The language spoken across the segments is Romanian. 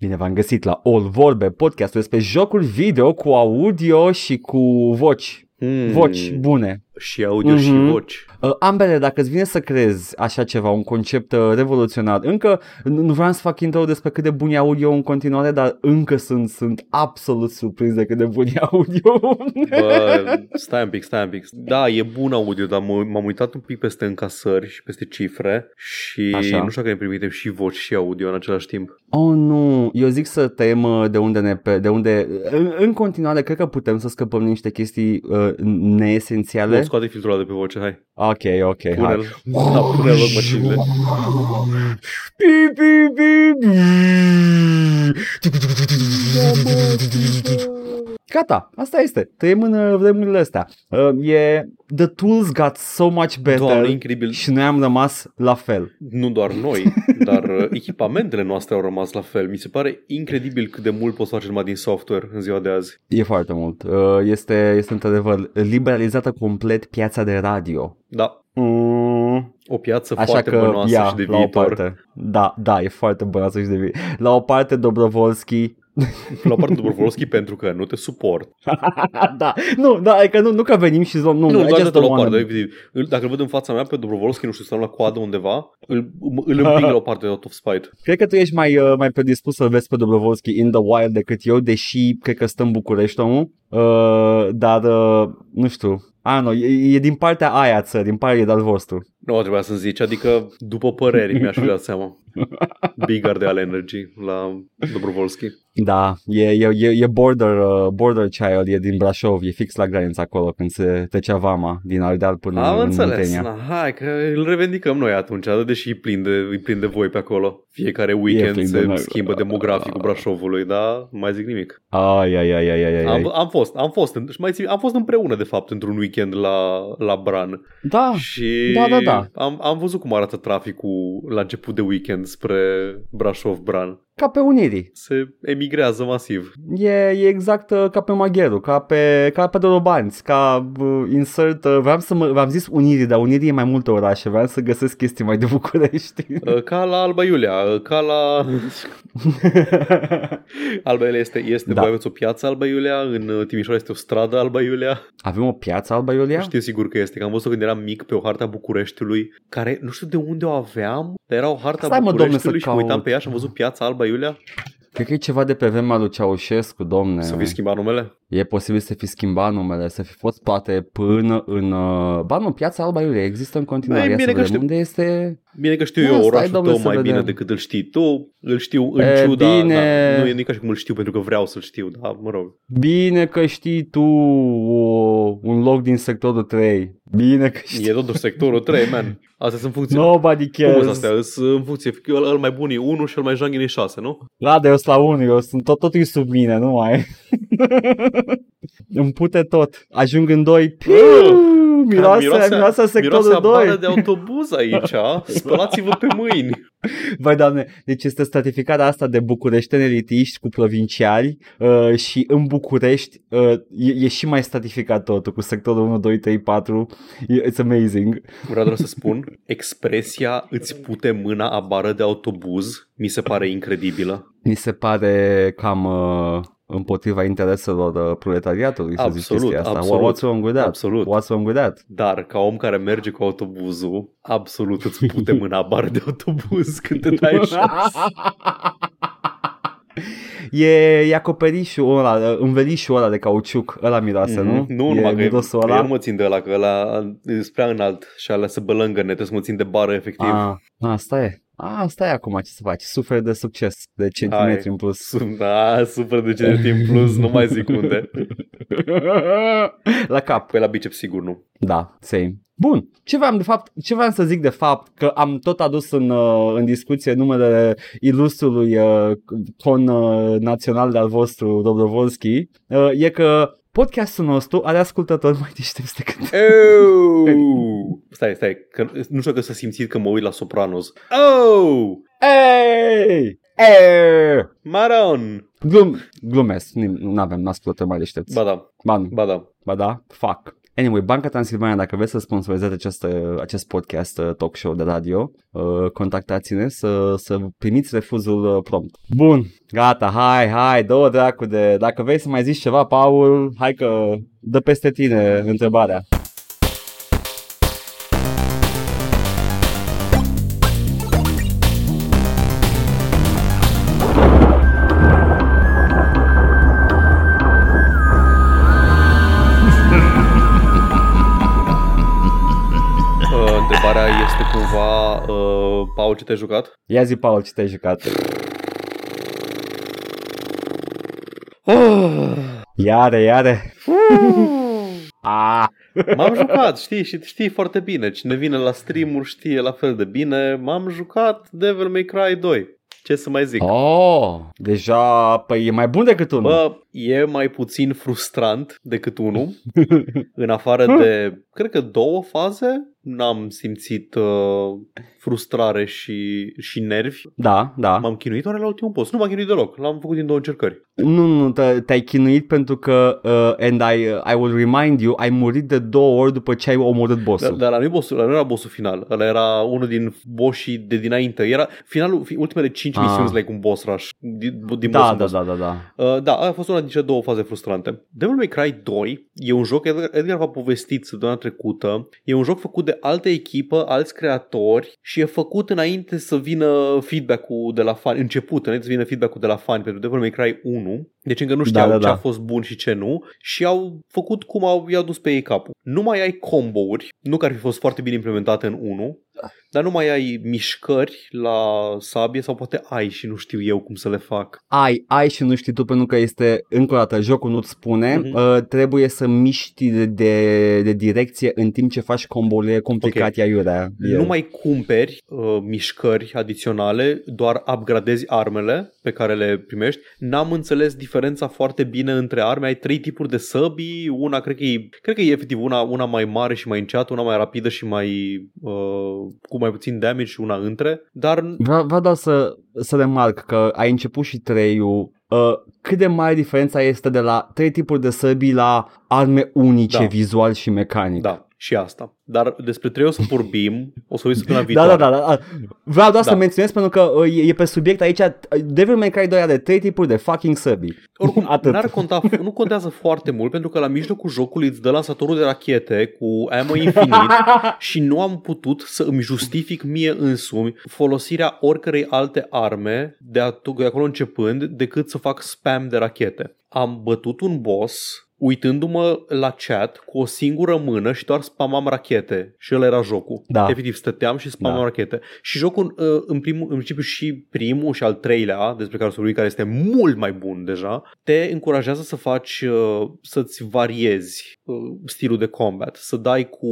Bine v-am găsit la All Vorbe, podcastul despre jocul video cu audio și cu voci. Mm. Voci bune. Și audio mm-hmm. și Mhm. voci. Uh, ambele, dacă îți vine să crezi așa ceva, un concept uh, revoluționar, încă nu nu vreau să fac intro despre cât de bun e audio în continuare, dar încă sunt, sunt absolut surprins de cât de bun e audio. Bă, stai un pic, stai un pic. Da, e bun audio, dar m- m-am uitat un pic peste încasări și peste cifre și Așa. nu știu dacă ne permitem și voci și audio în același timp. Oh, nu, eu zic să tăiem uh, de unde ne... Pe, de unde, în, în continuare, cred că putem să scăpăm niște chestii uh, neesențiale. Nu, scoate filtrul ăla de pe voce, hai. Ok, ok, hai. Pune-l, da, pune-l loc mașinile. Pi, pi, pi, Gata, asta este. Trăim în uh, vremurile astea. Uh, e The tools got so much better Doamne, incredibil. și noi am rămas la fel. Nu doar noi, dar uh, echipamentele noastre au rămas la fel. Mi se pare incredibil cât de mult poți face numai din software în ziua de azi. E foarte mult. Uh, Este, este într-adevăr liberalizată complet piața de radio. Da, Mm, o piață Așa foarte că bănoasă ia, și de la o viitor. parte. Da, da, e foarte bănoasă și de viitor. La o parte Dobrovolski. La o parte Dobrovolski pentru că nu te suport. da, nu, da, adică nu, nu că venim și zon, nu, Nu, I doar just de la don't o wanna- parte. efectiv. Îl- Dacă îl văd în fața mea pe Dobrovolski, nu știu, stăm la coadă undeva, îl, îl împing la o parte out of spite. Cred că tu ești mai, uh, mai predispus să-l vezi pe Dobrovolski in the wild decât eu, deși cred că stă în București omul, uh, dar uh, nu știu, Ah, nu, e, e din partea aia țării, din partea e de-al vostru. Nu trebuia să zici, adică după păreri mi-aș fi dat seama. Big de al energy la Dobrovolski. Da, e, e, e, e border, uh, border child, e din Brașov, e fix la graniță acolo când se trecea vama din Ardeal până Am în înțeles, Muntenia. na, hai că îl revendicăm noi atunci, deși îi plin de, îi plin de voi pe acolo. Fiecare weekend plin de se noi. schimbă demograficul Brașovului, dar nu mai zic nimic. Ai, ai, ai, ai, ai, ai. Am, am fost, am fost, în- și mai țin, am fost împreună de fapt într-un weekend la, la Bran Da, și Da, da, da. Am, am văzut cum arată traficul la început de weekend spre Brașov-Bran. Ca pe Unirii. Se emigrează masiv. E, e exact uh, ca pe Magheru, ca pe, ca pe Dorobanți, ca uh, insert, uh, vreau să mă, v-am zis Unirii, dar Unirii e mai multe orașe, vreau să găsesc chestii mai de București. Uh, Ca la Alba Iulia, uh, ca la... Alba Iulia este, este Da. da. voi aveți o piață Alba Iulia, în uh, Timișoara este o stradă Alba Iulia. Avem o piață Alba Iulia? Știu sigur că este, că am văzut când eram mic pe o harta Bucureștiului, care nu știu de unde o aveam, dar era o harta Stai, mă, domne, Bucureștiului să și mă uitam caut. pe ea și am văzut piața Alba Iulia. Cred că e ceva de pe vremea lui Ceaușescu, domne. Să fi schimbat numele? E posibil să fi schimbat numele, să fi fost poate până în... Uh... Ba nu, Piața Alba Iulia există în continuare. Băi, Ia bine să că vedem știu. unde este... Bine că știu Ia, eu stai, orașul domnule, tău să mai bine vedem. decât îl știi tu. Îl știu în E, ciuda, bine. dar nu e nici ca și cum îl știu pentru că vreau să-l știu, dar mă rog. Bine că știi tu o, un loc din sectorul 3. Bine că știi. E totuși sectorul 3, man. Astea sunt funcții. Nobody Cum sunt cares. astea? Sunt în funcție, că ăla ăl mai bun e 1 și ăl mai janghin e 6, nu? Da, de eu sunt la 1, eu sunt tot, totul e sub mine, nu mai. Îmi pute tot. Ajung în 2. Piu, miroase, miroase, miroase sectorul miroase a 2. bară de autobuz aici. Spălați-vă pe mâini. Vai, doamne, deci este stratificarea asta de bucureșteni elitiști cu provinciali uh, și în București uh, e, e și mai stratificat totul cu sectorul 1, 2, 3, 4. E- It's amazing. Vreau doar să spun, expresia îți pute mâna a bară de autobuz mi se pare incredibilă. Mi se pare cam uh, împotriva intereselor uh, proletariatului să zici Absolut, chestia asta. absolut, What's wrong with that? absolut. What's wrong with that? Dar ca om care merge cu autobuzul, absolut îți pute mâna a bară de autobuz când te dai jos. E, e acoperișul ăla, învelișul ăla de cauciuc, ăla miroase, nu? Mhm. Nu, e numai că, mirosul că ăla. eu nu mă țin de ăla, că ăla e prea înalt și alea se bălângăne, trebuie să mă țin de bară efectiv. Ah, asta e. Ah, asta e acum ce să faci. Suferi de succes, de centimetri Hai. în plus. Sunt, da, super de genul timp plus, nu mai zic unde. La cap. Păi la biceps sigur nu. Da, same. Bun, ce vreau, de fapt, ce vreau să zic de fapt, că am tot adus în, uh, în discuție numele ilustrului uh, con uh, național de-al vostru, Dobrovolski, uh, e că podcastul nostru are ascultători mai deștepți decât Oh! Stai, stai, că nu știu că să simțit că mă uit la Sopranos. Oh! Ei! Ei! Maron! Glum, glumesc, nu avem ascultători mai deștepți. Ba da, Ba nu, ba da. ba da, fuck. Anyway, Banca Transilvania, dacă vreți să sponsorizați acest, acest podcast uh, talk show de radio, uh, contactați-ne să, să primiți refuzul uh, prompt. Bun, gata, hai, hai, dă dracu de... Dacă vrei să mai zici ceva, Paul, hai că dă peste tine întrebarea. Te-ai jucat? Ia zi, Paul, ce te-ai jucat? Oh, Iare, iare. Ah. m-am jucat, știi, și știi foarte bine. Cine vine la stream știe la fel de bine. M-am jucat Devil May Cry 2. Ce să mai zic? Oh, deja, păi e mai bun decât unul. Bă, e mai puțin frustrant decât unul. În afară de, cred că două faze, n-am simțit uh, frustrare și, și nervi. Da, da. M-am chinuit oare la ultimul post? Nu m-am chinuit deloc. L-am făcut din două încercări. Nu, nu, te- te-ai chinuit pentru că, uh, and I, I will remind you, ai murit de două ori după ce ai omorât Dar, bossul. dar ăla nu, bossul, ăla nu era bossul final. Ăla era unul din boșii de dinainte. Era finalul, fi- ultimele 5 Ah. misiuni like un boss rush. Din, din da, boss în da, boss. da, da, da. Uh, da, aia a fost una dintre două faze frustrante. Devil May Cry 2 e un joc, Edgar, Edgar v-a povestit săptămâna trecută, e un joc făcut de altă echipă, alți creatori și e făcut înainte să vină feedback-ul de la fani, început, înainte să vină feedback-ul de la fani pentru Devil May Cry 1, deci încă nu știau Da, da, ce da. a fost bun și ce nu și au făcut cum au, i-au dus pe ei capul. Nu mai ai combo-uri, nu că ar fi fost foarte bine implementate în 1, dar nu mai ai mișcări la sabie sau poate ai și nu știu eu cum să le fac. Ai, ai și nu știi tu pentru că este, încă o dată, jocul nu-ți spune, Mhm. uh, trebuie să miști de, de, de direcție în timp ce faci combo-urile complicate okay. aiurea. Nu mai cumperi uh, mișcări adiționale, doar upgradezi armele pe care le primești. N-am înțeles diferența foarte bine între arme. Ai trei tipuri de săbii, una cred că e, cred că e efectiv una, una mai mare și mai înceată, una mai rapidă și mai uh, cu mai puțin damage și una între, dar Vreau, vreau doar să, să remarc că ai început și treiul. Uh, cât de mare diferența este de la trei tipuri de săbii la arme unice Da. vizual și mecanic. da, și asta. Dar despre trei o să vorbim, o să uiți până Da, viitoare. da, da, da, da. Vreau doar Da. să menționez pentru că uh, e, e pe subiect aici Devil May Cry 2 are trei tipuri de fucking săbii. Oricum, Atât. n-ar conta, nu contează foarte mult pentru că la mijlocul jocului îți dă lansatorul de rachete cu ammo infinit și nu am putut să îmi justific mie însumi folosirea oricărei alte arme de, atu- de acolo începând decât să fac spam de rachete. Am bătut un boss uitându-mă la chat cu o singură mână și doar spamam rachete și ăla era jocul. Da. Efectiv, stăteam și spamam Da. rachete. Și jocul, uh, în, primul, în principiu și primul și al treilea, despre care o să vorbim, care este mult mai bun deja, te încurajează să faci, uh, să-ți variezi uh, stilul de combat, să dai cu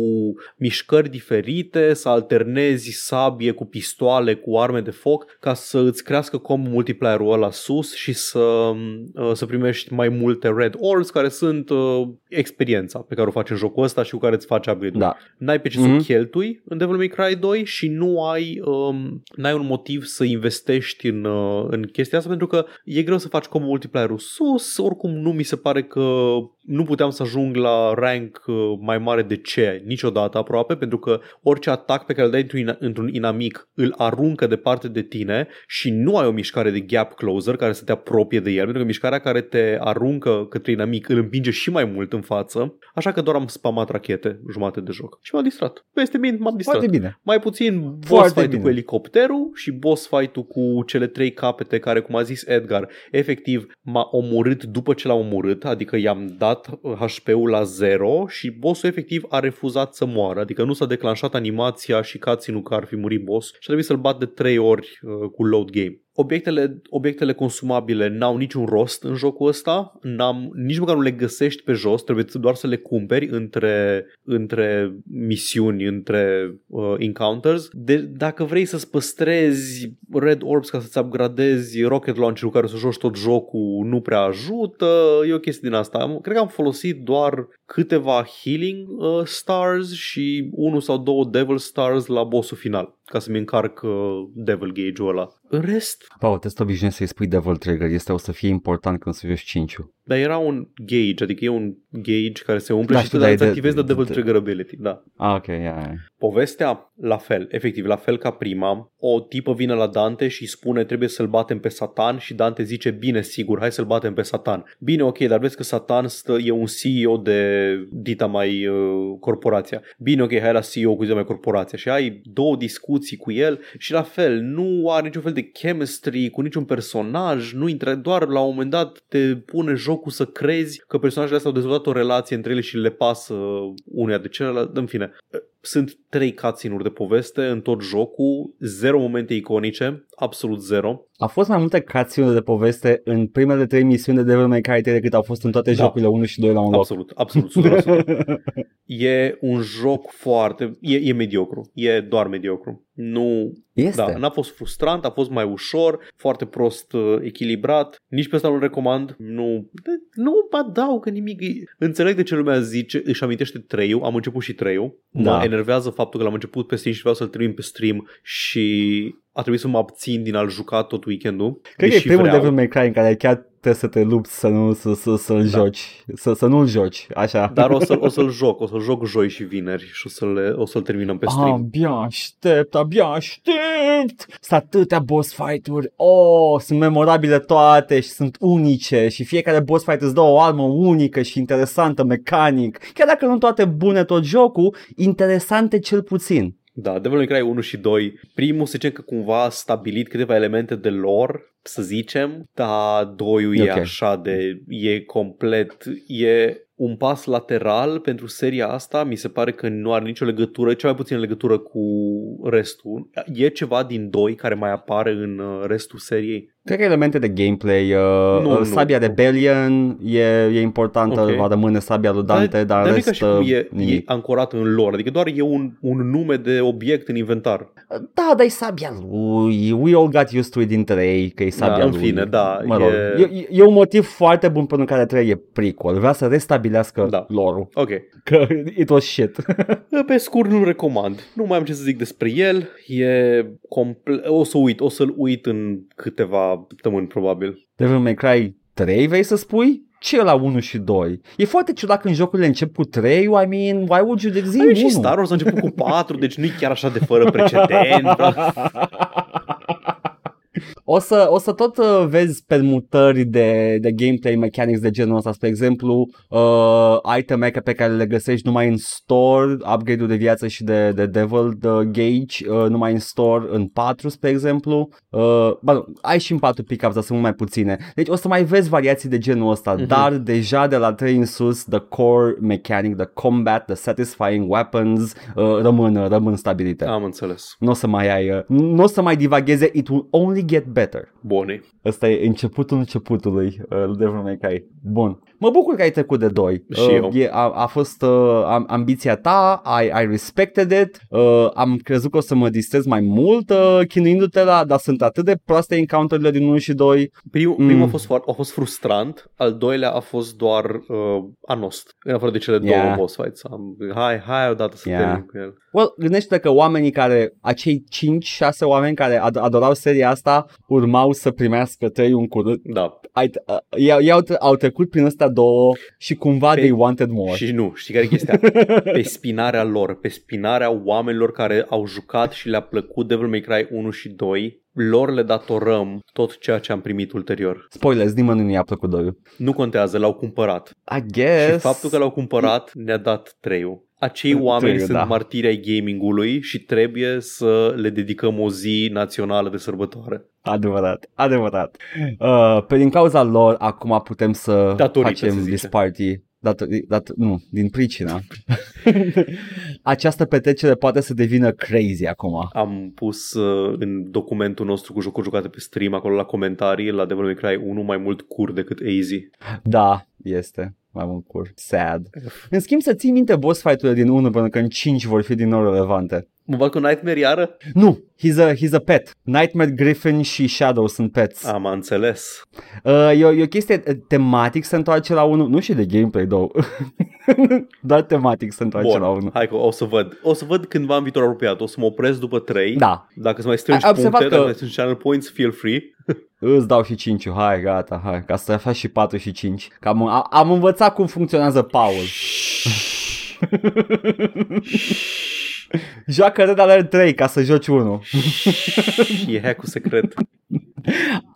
mișcări diferite, să alternezi sabie cu pistoale, cu arme de foc, ca să îți crească combo multiplayer-ul ăla sus și să, uh, să primești mai multe red orbs, care sunt uh, experiența pe care o faci în jocul ăsta și cu care îți faci upgrade Da. N-ai pe ce Mhm. să cheltui în Devil May Cry 2 și nu ai, um, n-ai un motiv să investești în, uh, în chestia asta pentru că e greu să faci combo multiplayer-ul sus, oricum nu mi se pare că nu puteam să ajung la rank uh, mai mare de ce niciodată aproape pentru că orice atac pe care îl dai într-un, ina- într-un inamic îl aruncă departe de tine și nu ai o mișcare de gap closer care să te apropie de el pentru că mișcarea care te aruncă către inamic îl împinge și mai mult în față așa că doar am spamat rachete jumate de joc și m-am distrat. Peste mine m-am distrat. Foarte bine. Mai puțin boss Foarte fight-ul bine. cu elicopterul și boss fight-ul cu cele trei capete care, cum a zis Edgar, efectiv m-a omorât după ce l-am omorât, adică i-am dat HP-ul la zero și bossul efectiv a refuzat să moară, adică nu s-a declanșat animația și cutscene-ul că ar fi murit boss și a trebuit să-l bat de trei ori uh, cu load game. Obiectele, obiectele consumabile n-au niciun rost în jocul ăsta, n-am, nici măcar nu le găsești pe jos, trebuie doar să le cumperi între, între misiuni, între uh, encounters. De, dacă vrei să-ți păstrezi Red Orbs ca să-ți upgradezi Rocket Launcher-ul care să joci tot jocul nu prea ajută, e o chestie din asta. Am- Cred că am folosit doar câteva healing uh, stars și unul sau două devil stars la bossul final ca să-mi încarc uh, devil gauge-ul ăla. În rest, Paul, te obișnuiești să-i spui Devil Trigger, este o să fie important când să joci 5 Dar era un gauge, adică e un gauge care se umple Da, și știu, tu dar e îți de- activezi de de- Devil de- Trigger Ability. Da. Ah, ok, yeah, yeah. Povestea, la fel, efectiv, la fel ca prima, o tipă vine la Dante și îi spune trebuie să-l batem pe Satan și Dante zice bine, sigur, hai să-l batem pe Satan. Bine, ok, dar vezi că Satan stă, e un CEO de dita mai uh, corporația. Bine, ok, hai la CEO cu dita mai corporația și ai două discuții cu el și la fel, nu are niciun fel de chemistry cu niciun personaj, nu intră, doar la un moment dat te pune jocul să crezi că personajele astea au dezvoltat o relație între ele și le pasă unuia de celălalt, în fine sunt trei cutscene-uri de poveste în tot jocul, zero momente iconice, absolut zero. Au fost mai multe cutscene de poveste în primele trei misiuni de Devil May Cry 3 decât au fost în toate Da. jocurile 1 și 2 la un loc. Absolut, absolut, 100%. E un joc foarte... E, e mediocru. E doar mediocru. Nu... Este. Da, n-a fost frustrant, a fost mai ușor, foarte prost uh, echilibrat. Nici pe ăsta nu-l recomand. Nu, de- nu adaugă nimic. Înțeleg de ce lumea zice, își amintește treiul. Am început și treiul. Da. Mă enervează faptul că l-am început pe stream și vreau să-l termin pe stream și a trebuit să mă abțin din a-l juca tot weekendul. Cred că e deși primul vreau. Devil May Cry în care chiar trebuie să te lupți să nu să, să, să-l Da. joci, să, să nu-l joci, așa. Dar o, să, o să-l joc, o să-l joc joi și vineri și o să-l, o să-l terminăm pe stream. Abia aștept, abia aștept! Sunt atâtea boss fight-uri, oh, sunt memorabile toate și sunt unice și fiecare boss fight îți dă o armă unică și interesantă mecanic. Chiar dacă nu toate bune tot jocul, interesante cel puțin. Da, Devil May Cry 1 și 2. Primul se zice că cumva a stabilit câteva elemente de lore, să zicem, dar doiul e Ok. așa de... e complet... e un pas lateral pentru seria asta, mi se pare că nu are nicio legătură, cel mai puțin legătură cu restul. E ceva din 2 care mai apare în uh, restul seriei. Cred că elemente de gameplay, uh, Nu, uh, nu. sabia Rebellion e, e importantă, Ok. va rămâne sabia lui Dante, dar, dar nu e rest, ca și cum uh, e, e nimic. ancorat în lore, adică doar e un, un nume de obiect în inventar. Da, dar e sabia lui, we all got used to it din 3, că e sabia Da, în lui. fine, da, Mă rog, e- e... E, un motiv foarte bun pentru care 3 e prequel, vrea să restabilească Da. lore-ul, Ok. că it was shit. Pe scurt nu recomand. Nu mai am ce să zic despre el. E comple- o să uit, o să-l uit în câteva săptămâni probabil. Devil May Cry 3, vrei să spui? Ce e la 1 și 2? E foarte ciudat când jocurile încep cu 3, I mean, why would you zi Ai, și 1? Star Wars a început cu 4, deci nu-i chiar așa de fără precedent. O să, o să tot uh, vezi permutări de, de gameplay mechanics de genul ăsta, spre exemplu, uh, iteme pe care le găsești numai în store, upgrade-ul de viață și de, de Devil de Gauge, uh, numai în store în 4, spre exemplu. Uh, bă, nu, ai și în 4 pickups, dar sunt mult mai puține. Deci o să mai vezi variații de genul ăsta, Mhm. dar deja de la 3 în sus, the core mechanic, the combat, the satisfying weapons uh, rămân, rămân stabilite. Am înțeles. Nu o să mai ai, uh, nu o să mai divagheze, it will only get better. Bune. Ăsta e începutul începutului uh, lui Devil May Cry. Bun. Mă bucur că ai trecut de 2. Și eu. E, a, a fost uh, am, ambiția ta, I, I respected it, uh, am crezut că o să mă distrez mai mult uh, chinuindu-te la, dar sunt atât de proaste encounter-urile din 1 și 2. Primul, Mm. primul a, fost foarte, a fost frustrant, al doilea a fost doar uh, anost. În afară de cele două Yeah. boss fights. Am, hai, hai odată să Yeah. termin cu el. Well, gândește că oamenii care, acei 5-6 oameni care ad- adorau seria asta, urmau să primească 3 în curând. Da. Ai, uh, ei, ei au, tre- au trecut prin astea două și cumva Pe- they wanted more. Și nu, știi care e chestia? pe spinarea lor, pe spinarea oamenilor care au jucat și le-a plăcut Devil May Cry 1 și 2, lor le datorăm tot ceea ce am primit ulterior. Spoilers, nimănui nu i-a plăcut 2 Nu contează, l-au cumpărat. I guess. Și faptul că l-au cumpărat ne-a dat treiul. Acei oameni Treiul, sunt da. martiri ai gamingului și trebuie să le dedicăm o zi națională de sărbătoare. Adevărat, adevărat. Uh, pe din cauza lor, acum putem să Datorită, se facem zice. this party. Dat, dat, nu, din pricina. Această petrecere poate să devină crazy acum. Am pus uh, în documentul nostru cu jocuri jucate pe stream, acolo la comentarii, la Devil May Cry 1 mai mult cur decât easy. Da, este mai mult cur. Sad. În schimb, să ții minte boss fight-urile din 1 până că în 5 vor fi din nou relevante. Mă bag cu Nightmare iară? Nu, he's a, he's a pet. Nightmare Griffin și Shadow sunt pets. Am înțeles. Uh, e, o, e o chestie uh, tematic să întoarce la unul, nu și de gameplay, două. Doar tematic se întoarce Bun, la unul. hai că o să văd. O să văd cândva în viitor apropiat. O să mă opresc după 3. Da, Dacă să mai strângi Ai observat puncte, că- dacă mai strângi channel points, feel free. îți dau și 5 hai, gata, hai, ca să faci și 4 și 5. Că am, a- am învățat cum funcționează Paul. Joacă Red Alert 3 ca să joci 1. e hack-ul secret.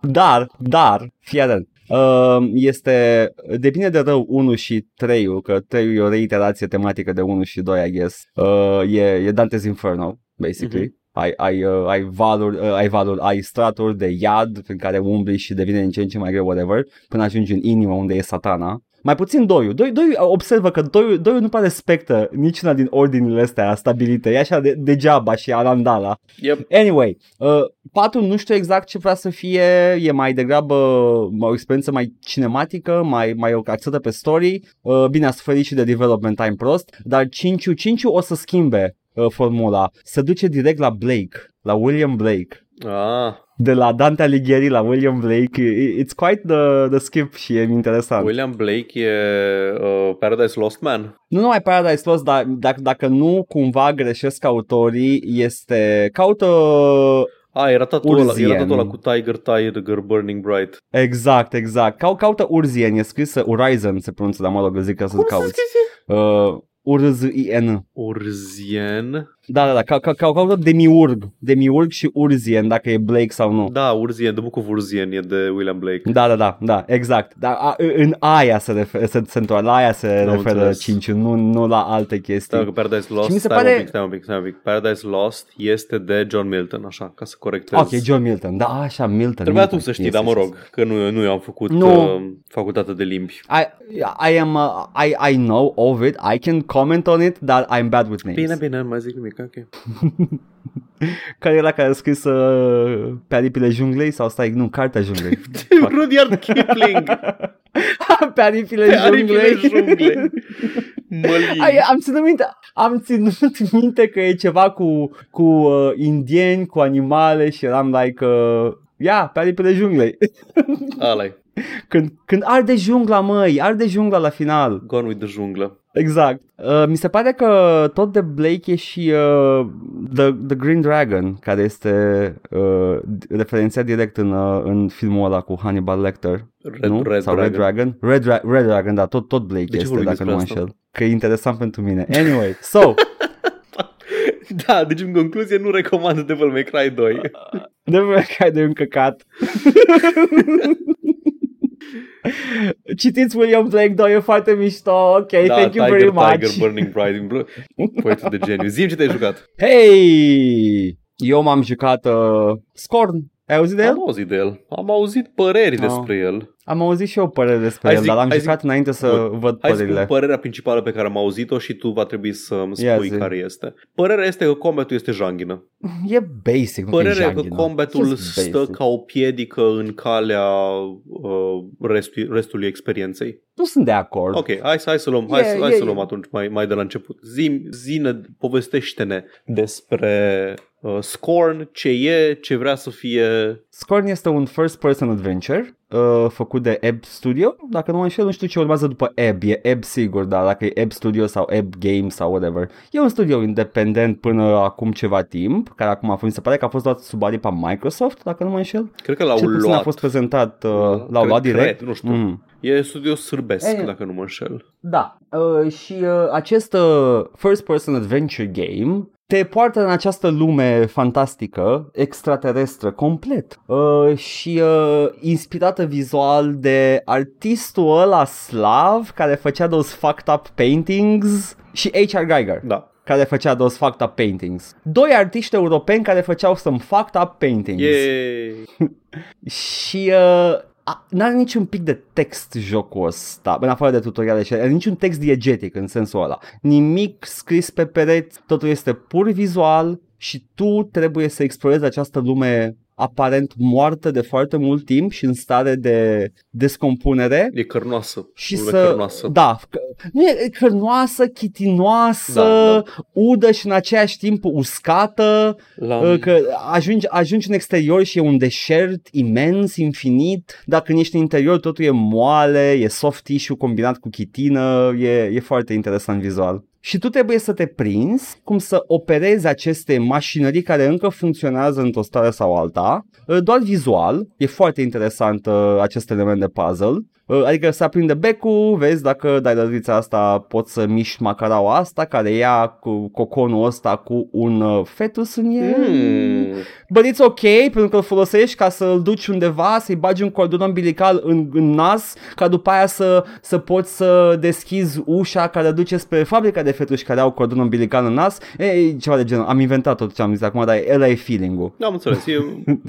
Dar, dar, fii atent. Uh, este, depinde de rău 1 și 3 că 3 e o reiterație tematică de 1 și 2, I guess. Uh, e, e Dante's Inferno, basically. Mhm. Ai, ai, uh, ai, valuri, uh, ai valuri, ai straturi de iad prin care umbli și devine din ce în ce mai greu, whatever, până ajungi în inimă unde e satana. Mai puțin doiul. Doi, doi observă că doiul, doiul nu prea respectă niciuna din ordinile astea stabilite. E așa de, degeaba și arandala. Yep. Anyway, uh, 4 nu știu exact ce vrea să fie, e mai degrabă o experiență mai cinematică, mai, mai axată pe story, uh, bine a suferit și de development time prost, dar 5 5 o să schimbe uh, formula, se duce direct la Blake, la William Blake. Ah, De la Dante Alighieri la William Blake, i- it's quite the, the skip și e interesant. William Blake e uh, Paradise Lost Man. Nu numai Paradise Lost, dar dacă, dacă nu cumva greșesc autorii, este caută Ah, era totul ăla, Urzien. era totul ăla cu Tiger, Tiger, Burning Bright. Exact, exact. Cau, caută Urzien, e scris Horizon, se pronunță, dar mă rog, zic ca să cauți. Uh, Urzien. Urzien. Da, da, da, ca, ca, ca, caută Demiurg. Demiurg și Urzien, dacă e Blake sau nu. Da, Urzien, The Book of Urzien e de William Blake. Da, da, da, da, exact. Da, a, în aia se, refer, se, se întoarce, la aia se Am referă înțeles. 5 nu, nu la alte chestii. Da, că Paradise Lost, Și mi se stai pare- un pic, stai un pic, stai un pic. Paradise Lost este de John Milton, așa, ca să corectez. Ok, John Milton, da, așa, Milton. Trebuia tu Milton, să știi, yes, dar mă yes, rog, că nu, nu eu am făcut Nu. uh, facultate de limbi. I, I am, uh, I, I know of it, I can comment on it, dar I'm bad with names. Bine, bine, nu mai zic nimic, ok. Care era care a scris uh, pe aripile junglei sau stai, nu, cartea junglei. Rudyard Kipling, pe aripile pe aripile junglei. junglei. Mălin. Ai, am ținut minte, am ținut minte că e ceva cu, cu uh, indieni, cu animale și eram like, uh, ia, pe aripile junglei. ăla când, când arde jungla, măi, arde jungla la final. Gone with the junglă. Exact. Uh, mi se pare că tot de Blake e și uh, the, the Green Dragon, care este uh, referențiat direct în, uh, în filmul ăla cu Hannibal Lecter. Red, nu? Red Sau Dragon. Red Dragon? Red, Dra- Red Dragon, da, tot, tot Blake De ce este, vorbim dacă nu mă despre asta? înșel. Că e interesant pentru mine. Anyway, so, Da, deci în concluzie nu recomand Devil May Cry 2. de care de un căcat. Citiți William Blake 2, e foarte mișto. Ok, da, thank you Tiger, very much. Tiger, Burning Bright. Poetul de geniu. Zim ce te-ai jucat. Hey! Eu m-am jucat uh, Scorn. Ai auzit de el? Am auzit de el. Am auzit păreri Ah. despre el. Am auzit și eu păreri despre Hai el, zic- dar l-am hai jucat zic- înainte să Bun. văd Hai să părerile. spun părerea principală pe care am auzit-o și tu va trebui să-mi Ia spui zi. care este. Părerea este că combatul este janghină. E basic, nu Părerea e e că janghina. combatul Just stă basic. ca o piedică în calea uh, restului, restului experienței. Nu sunt de acord. Ok, hai, să- hai să luăm, hai, E- să, hai e- să luăm atunci mai, mai de la început. Zim, zine, povestește-ne despre uh, Scorn, ce e, ce vrea să fie. Scorn este un first-person adventure uh, făcut de Ebb Studio. Dacă nu mă înșel, nu știu ce urmează după Ebb. E Ebb sigur, dar dacă e Ebb Studio sau Ebb Games sau whatever. E un studio independent până acum ceva timp, care acum a fost, mi se pare că a fost luat sub aripa Microsoft, dacă nu mă înșel. Cred că l-au Cel puțin luat. a fost prezentat, uh, Cred- l-au luat direct. Cred, nu știu. Mm. E studio sârbesc, E- dacă nu mă înșel. Da, uh, și uh, acest uh, first-person adventure game te poartă în această lume fantastică, extraterestră, complet uh, și uh, inspirată vizual de artistul ăla slav care făcea those fucked up paintings și H.R. Geiger Da. care făcea those fucked up paintings. Doi artiști europeni care făceau some fucked up paintings. Yay! Și uh, a- n-are niciun pic de text jocul ăsta, în afară de tutoriale și are niciun text diegetic în sensul ăla. Nimic scris pe pereți, totul este pur vizual și tu trebuie să explorezi această lume aparent moartă de foarte mult timp și în stare de descompunere E cărnoasă. și Urme să... Cărnoasă. Da, că- nu e cărnoasă, chitinoasă, Da, da. udă și în aceeași timp uscată, La... uh, că ajungi, ajungi în exterior și e un deșert imens, infinit, dar când ești în interior totul e moale, e soft tissue combinat cu chitină, e, e foarte interesant vizual. Și tu trebuie să te prinzi cum să operezi aceste mașinării care încă funcționează într-o stare sau alta, uh, doar vizual, e foarte interesant uh, acest element de puzzle. Uh, Adică să aprinde becul, vezi dacă dai lărița asta poți să miști macaraua asta care ia cu coconul ăsta cu un uh, fetus în el. Mm. But it's ok pentru că îl folosești ca să-l duci undeva, să-i bagi un cordon umbilical în, în nas, ca după aia să, să poți să deschizi ușa care duce spre fabrica de fetuși care au cordon umbilical în nas. E, e ceva de genul. Am inventat tot ce am zis acum, dar ăla e feeling-ul. Da, am înțeles, e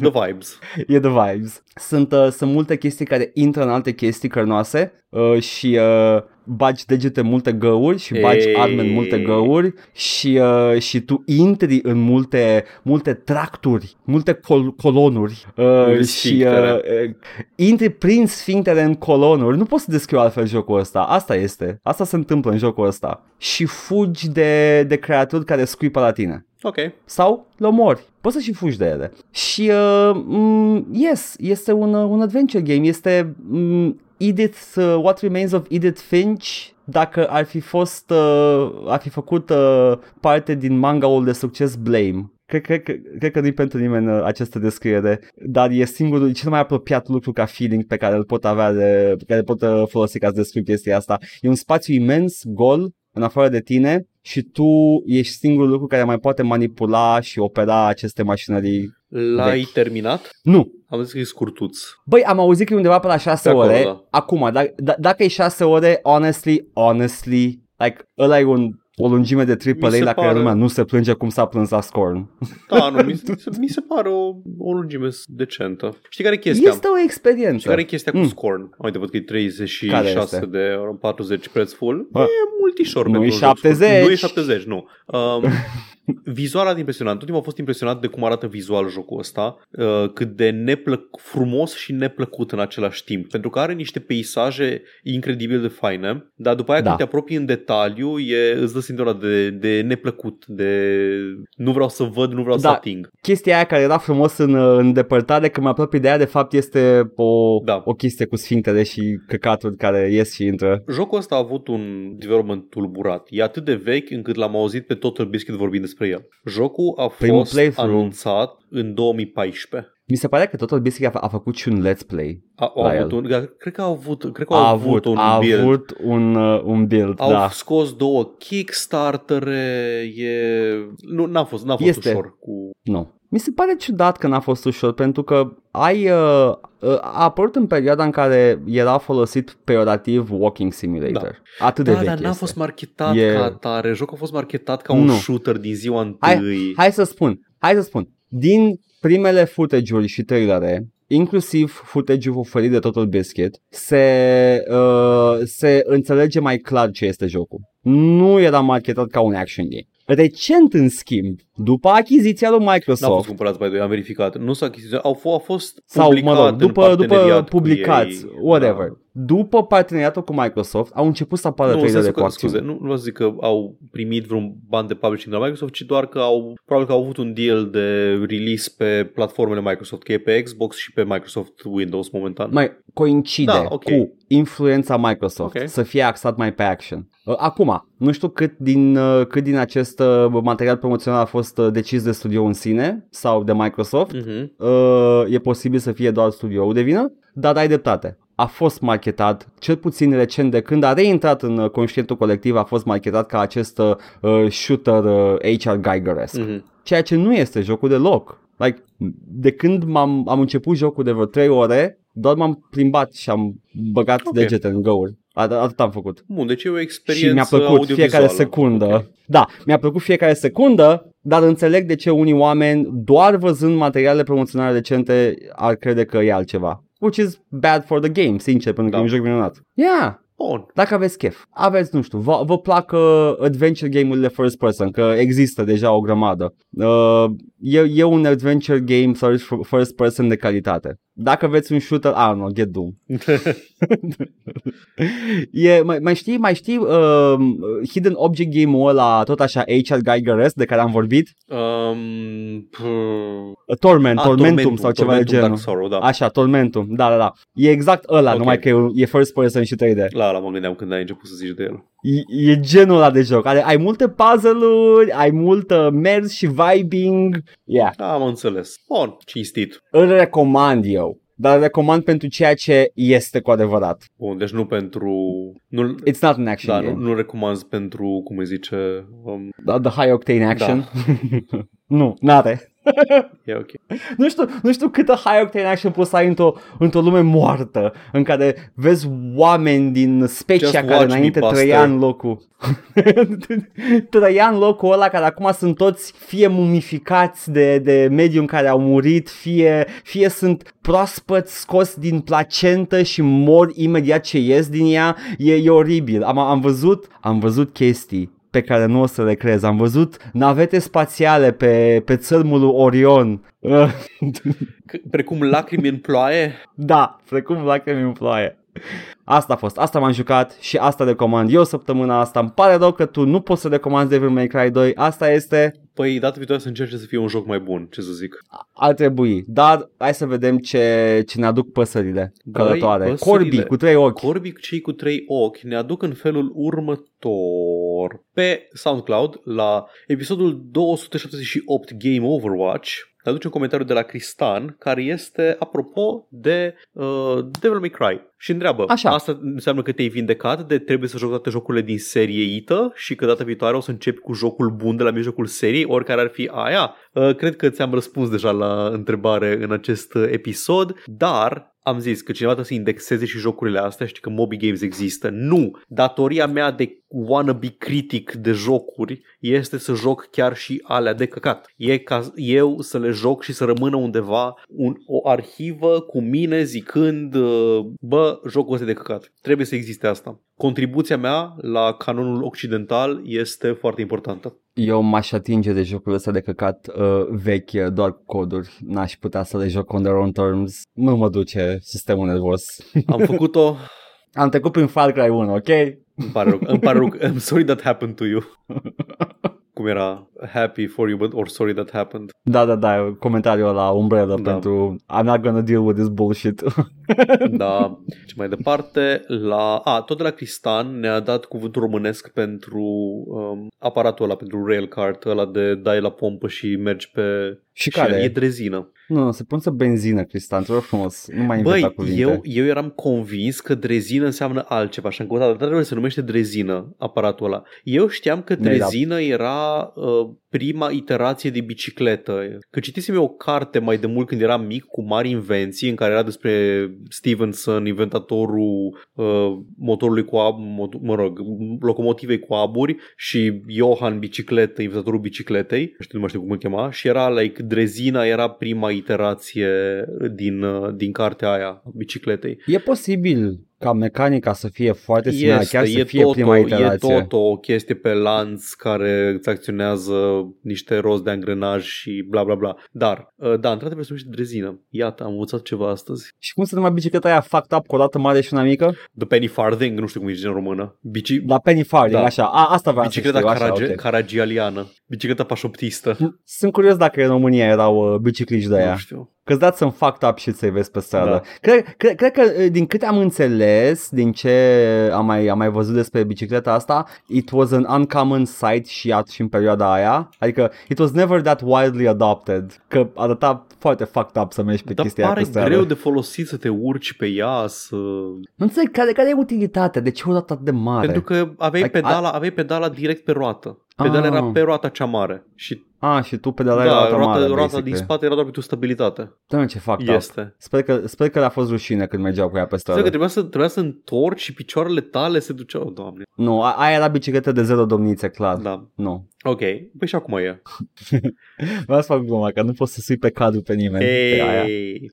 the vibes. E the vibes. Sunt, uh, sunt multe chestii care intră în alte chestii cărnoase uh, și uh, bagi degete în multe găuri și bagi Ei. arme în multe găuri și, uh, și tu intri în multe, multe tracturi, multe col- colonuri uh, Multe și uh, sfinctere. uh, intri prin sfinctere în colonuri. Nu poți să descriu altfel jocul ăsta. Asta este. Asta se întâmplă în jocul ăsta. Și fugi de, de creaturi care scuipă la tine Ok. sau le omori. Poți să și fugi de ele. Și, uh, mm, yes, este un, uh, un adventure game. Este mm, Edith, uh, What Remains of Edith Finch, dacă ar fi fost, uh, ar fi făcut uh, parte din mangaul de succes Blame. Cred, cred, cred, cred că nu-i pentru nimeni uh, această descriere, dar e singurul, cel mai apropiat lucru ca feeling pe care îl pot avea, de, pe care îl pot uh, folosi ca să descriu chestia asta. E un spațiu imens, gol, în afară de tine și tu ești singurul lucru care mai poate manipula și opera aceste mașinării. L-ai Vechi. terminat? Nu. Am zis că e scurtuț. Băi, am auzit că e undeva pe la 6 Pe acolo, ore. da. Acum, da, da, dacă e 6 ore, honestly, honestly, like, ăla e un, o lungime de Mi AAA se la care pare- lumea nu se plânge cum s-a plâns la Scorn. Da, nu, mi, se, mi se pare o, o lungime decentă. Știi care e chestia? Este o experiență. Știi care e chestia cu Mm. Scorn? Uite, văd că e Care 36 este? de euro, 40 preț full. Bă, e multișor nu pentru e un joc 70. scurt. Nu e 70, nu. Um, vizual arată impresionant. Tot timpul am fost impresionat de cum arată vizual jocul ăsta, uh, cât de neplăc- frumos și neplăcut în același timp. Pentru că are niște peisaje incredibil de faine, dar după aia Da. când te apropii în detaliu, e, îți dă simțul de, de neplăcut, de nu vreau să văd, nu vreau să Da. ating. Chestia aia care era frumos în, în depărtare, când mă apropii de ea, de fapt este o, Da. o chestie cu sfinctere și căcaturi care ies și intră. Jocul ăsta a avut un development tulburat. E atât de vechi încât l-am auzit pe Total Biscuit vorbind despre el. Jocul a Primul fost playthrough. anunțat în 2014. Mi se pare că Total Biscuit a, a făcut și un let's play. A, au La avut el. un, da, cred că au avut, cred că au A avut, avut, un a build. avut un, uh, un build, Au da. scos două Kickstartere, e... Nu, n-a fost, n-a fost Este. ușor cu... Nu. Mi se pare ciudat că n-a fost ușor pentru că ai uh, uh, a apărut în perioada în care era folosit peorativ walking simulator. Atât de Da, vechi dar n-a este. fost marketat E- ca atare. Jocul a fost marketat ca un Nu. shooter din ziua întâi. Hai, hai să spun, hai să spun. Din primele footage-uri și trailere, inclusiv footage-ul oferit de Total Biscuit, se, uh, se înțelege mai clar ce este jocul. Nu era marketat ca un action game. Recent, în schimb, după achiziția lui N-a fost Microsoft, cumpărați by the way, am verificat. Nu s-a achiziționat, au, f- a fost sau, publicat mă rog, în după, după parteneriat cu publicați, ei. whatever. Da. După parteneriatul cu Microsoft, au început să apară Nu, în trailere sensul cu că, scuze, acțiune. nu, nu vreau să zic că au primit vreun ban de publishing de la Microsoft, ci doar că au, probabil că au avut un deal de release pe platformele Microsoft, că e pe Xbox și pe Microsoft Windows momentan. mai coincide Da, ok. cu influența Microsoft Ok. să fie axat mai pe action. Uh, Acum, nu știu cât din, uh, cât din acest uh, material promoțional a fost uh, decis de studio în sine sau de Microsoft. Mhm. Uh, E posibil să fie doar studioul de vină, dar ai dreptate. A fost marketat, cel puțin recent de când a reintrat în uh, conștientul colectiv, a fost marketat ca acest uh, shooter uh, HR Geiger-esque Mhm. ceea ce nu este jocul deloc. Like, de când m-am, am început jocul de vreo 3 ore, doar m-am plimbat și am băgat Ok. degete în găuri. At- atât am făcut. Bun, deci e o experiență Și mi-a plăcut audiovizuală. fiecare secundă. Ok. Da, mi-a plăcut fiecare secundă, dar înțeleg de ce unii oameni, doar văzând materiale promoționale recente, ar crede că e altceva. Which is bad for the game, sincer, pentru că Da. e un joc minunat. Yeah, Bun. Dacă aveți chef, aveți, nu știu, vă, vă plac uh, adventure game-urile first person, că există deja o grămadă. Uh, e, e un adventure game first person de calitate. Dacă aveți un shooter, ah, nu, Get Doom. e, mai, mai știi, mai știi uh, Hidden Object game-ul ăla, tot așa, H.R. Geiger de care am vorbit? Um, p- Torment, ah, Tormentum, Tormentum sau ceva Tormentum, de genul. Sorrow, da. Așa, Tormentum, da, da, da. E exact ăla, okay. numai că e, e first person și 3D. La ăla mă gândeam când ai început să zici de el. E, e genul ăla de joc. Are, ai multe puzzle-uri, ai multă mers și vibing. Yeah. Am înțeles. Bun, cinstit. Îl recomand eu dar recomand pentru ceea ce este cu adevărat. Bun, deci nu pentru... Nu, It's not an action da, game. Nu, nu recomand pentru, cum îi zice... Um... The, the high octane action. Da. nu, n-are. E ok. Nu știu, nu știu câtă high octane action poți să ai într-o, într-o lume moartă în care vezi oameni din specia Just care înainte trăia în locul trăia în locul ăla care acum sunt toți fie mumificați de, de mediul în care au murit, fie, fie sunt proaspăt scos din placentă și mor imediat ce ies din ea, e, e oribil. Am, am văzut, am văzut chestii pe care nu o să le crezi. Am văzut navete spațiale pe, pe țărmul Orion. Precum lacrimi în ploaie? Da, precum lacrimi în ploaie. Asta a fost, asta m-am jucat și asta recomand eu săptămâna asta. Îmi pare rău că tu nu poți să recomanzi Devil May Cry 2, asta este... Păi data viitoare să încerce să fie un joc mai bun, ce să zic. Ar trebui, dar hai să vedem ce, ce ne aduc păsările Băi, călătoare. Păsările. Corby cu trei ochi. Corby cei cu trei ochi ne aduc în felul următor. Pe SoundCloud, la episodul 278 Game Overwatch, ne aduce un comentariu de la Cristan care este apropo de uh, Devil May Cry și întreabă, Așa. asta înseamnă că te-ai vindecat de trebuie să joci toate jocurile din serie ITA și că data viitoare o să începi cu jocul bun de la mijlocul seriei, oricare ar fi aia? Uh, cred că ți-am răspuns deja la întrebare în acest episod, dar am zis că cineva trebuie să indexeze și jocurile astea, știi că Moby Games există. Nu! Datoria mea de wannabe critic de jocuri este să joc chiar și alea de căcat. E ca eu să le joc și să rămână undeva un, o arhivă cu mine zicând bă, jocul ăsta de căcat. Trebuie să existe asta. Contribuția mea la canonul occidental este foarte importantă. Eu m-aș atinge de jocul ăsta de căcat uh, vechi, doar cu coduri. N-aș putea să le joc on their own terms. Nu mă duce sistemul nervos. Am făcut-o. Am trecut prin Far Cry 1, ok? Îmi pare rău, îmi pare rău. I'm sorry that happened to you. cum era happy for you but or sorry that happened. Da, da, da, comentariul la Umbrella da. pentru I'm not gonna deal with this bullshit. da, și mai departe la a, tot de la Cristan ne-a dat cuvântul românesc pentru um, aparatul ăla, pentru railcart, ăla de dai la pompă și mergi pe și, și care? E drezină. Nu, nu, se pun să benzină, Cristian, te rog frumos, nu mai Băi, cuvinte. eu, eu eram convins că drezină înseamnă altceva și am căutat, dar trebuie se numește drezină aparatul ăla. Eu știam că drezină era uh, prima iterație de bicicletă. Că citisem eu o carte mai de mult când eram mic cu mari invenții în care era despre Stevenson, inventatorul uh, motorului cu ab, mot- mă rog, locomotivei cu aburi și Johan bicicletă, inventatorul bicicletei, știu, nu mai știu cum îl chema, și era like drezina era prima iterație din, uh, din cartea aia, bicicletei. E posibil ca mecanica să fie foarte similară, chiar să fie tot prima iterație. E tot o chestie pe lanț care îți acționează niște roți de angrenaj și bla bla bla. Dar, uh, da, într-adevăr se numește drezină. Iată, am învățat ceva astăzi. Și cum se numea bicicleta aia fucked up cu o dată mare și una mică? The Penny Farthing, nu știu cum e în română. Bici... La Penny Farthing, da. așa. A, asta vreau Bicicleta să știu, carage- așa, okay. caragialiană. Bicicleta pașoptistă. Sunt curios dacă în România erau uh, bicicliști de aia. Nu știu. Că dați some fucked up shit să-i vezi pe stradă. Da. Cred, cred, cred că uh, din câte am înțeles, din ce am mai, am mai văzut despre bicicleta asta, it was an uncommon sight și, at, și în perioada aia. Adică it was never that widely adopted. Că arăta foarte fucked up să mergi pe Dar chestia aia pare pe stradă. greu de folosit să te urci pe ea, să... Nu înțeleg care, care e utilitatea, de ce o dată atât de mare? Pentru că aveai, Like, pedala, aveai pedala direct pe roată. Pedala Ah. era pe roata cea mare. Și A, și tu pedalai da, la altă roata, mare, roata basically. din spate era doar pentru stabilitate. Doamne, ce fucked up. Este. Sper că, sper că le-a fost rușine când mergeau cu ea pe Stai stradă. că trebuia să, trebuia să întorci și picioarele tale se duceau, doamne. Nu, a- aia era bicicletă de zero domnițe, clar. Da. Nu. Ok, păi și acum e. Vreau să fac gluma, că nu poți să sui pe cadru pe nimeni. Pe aia. Hey.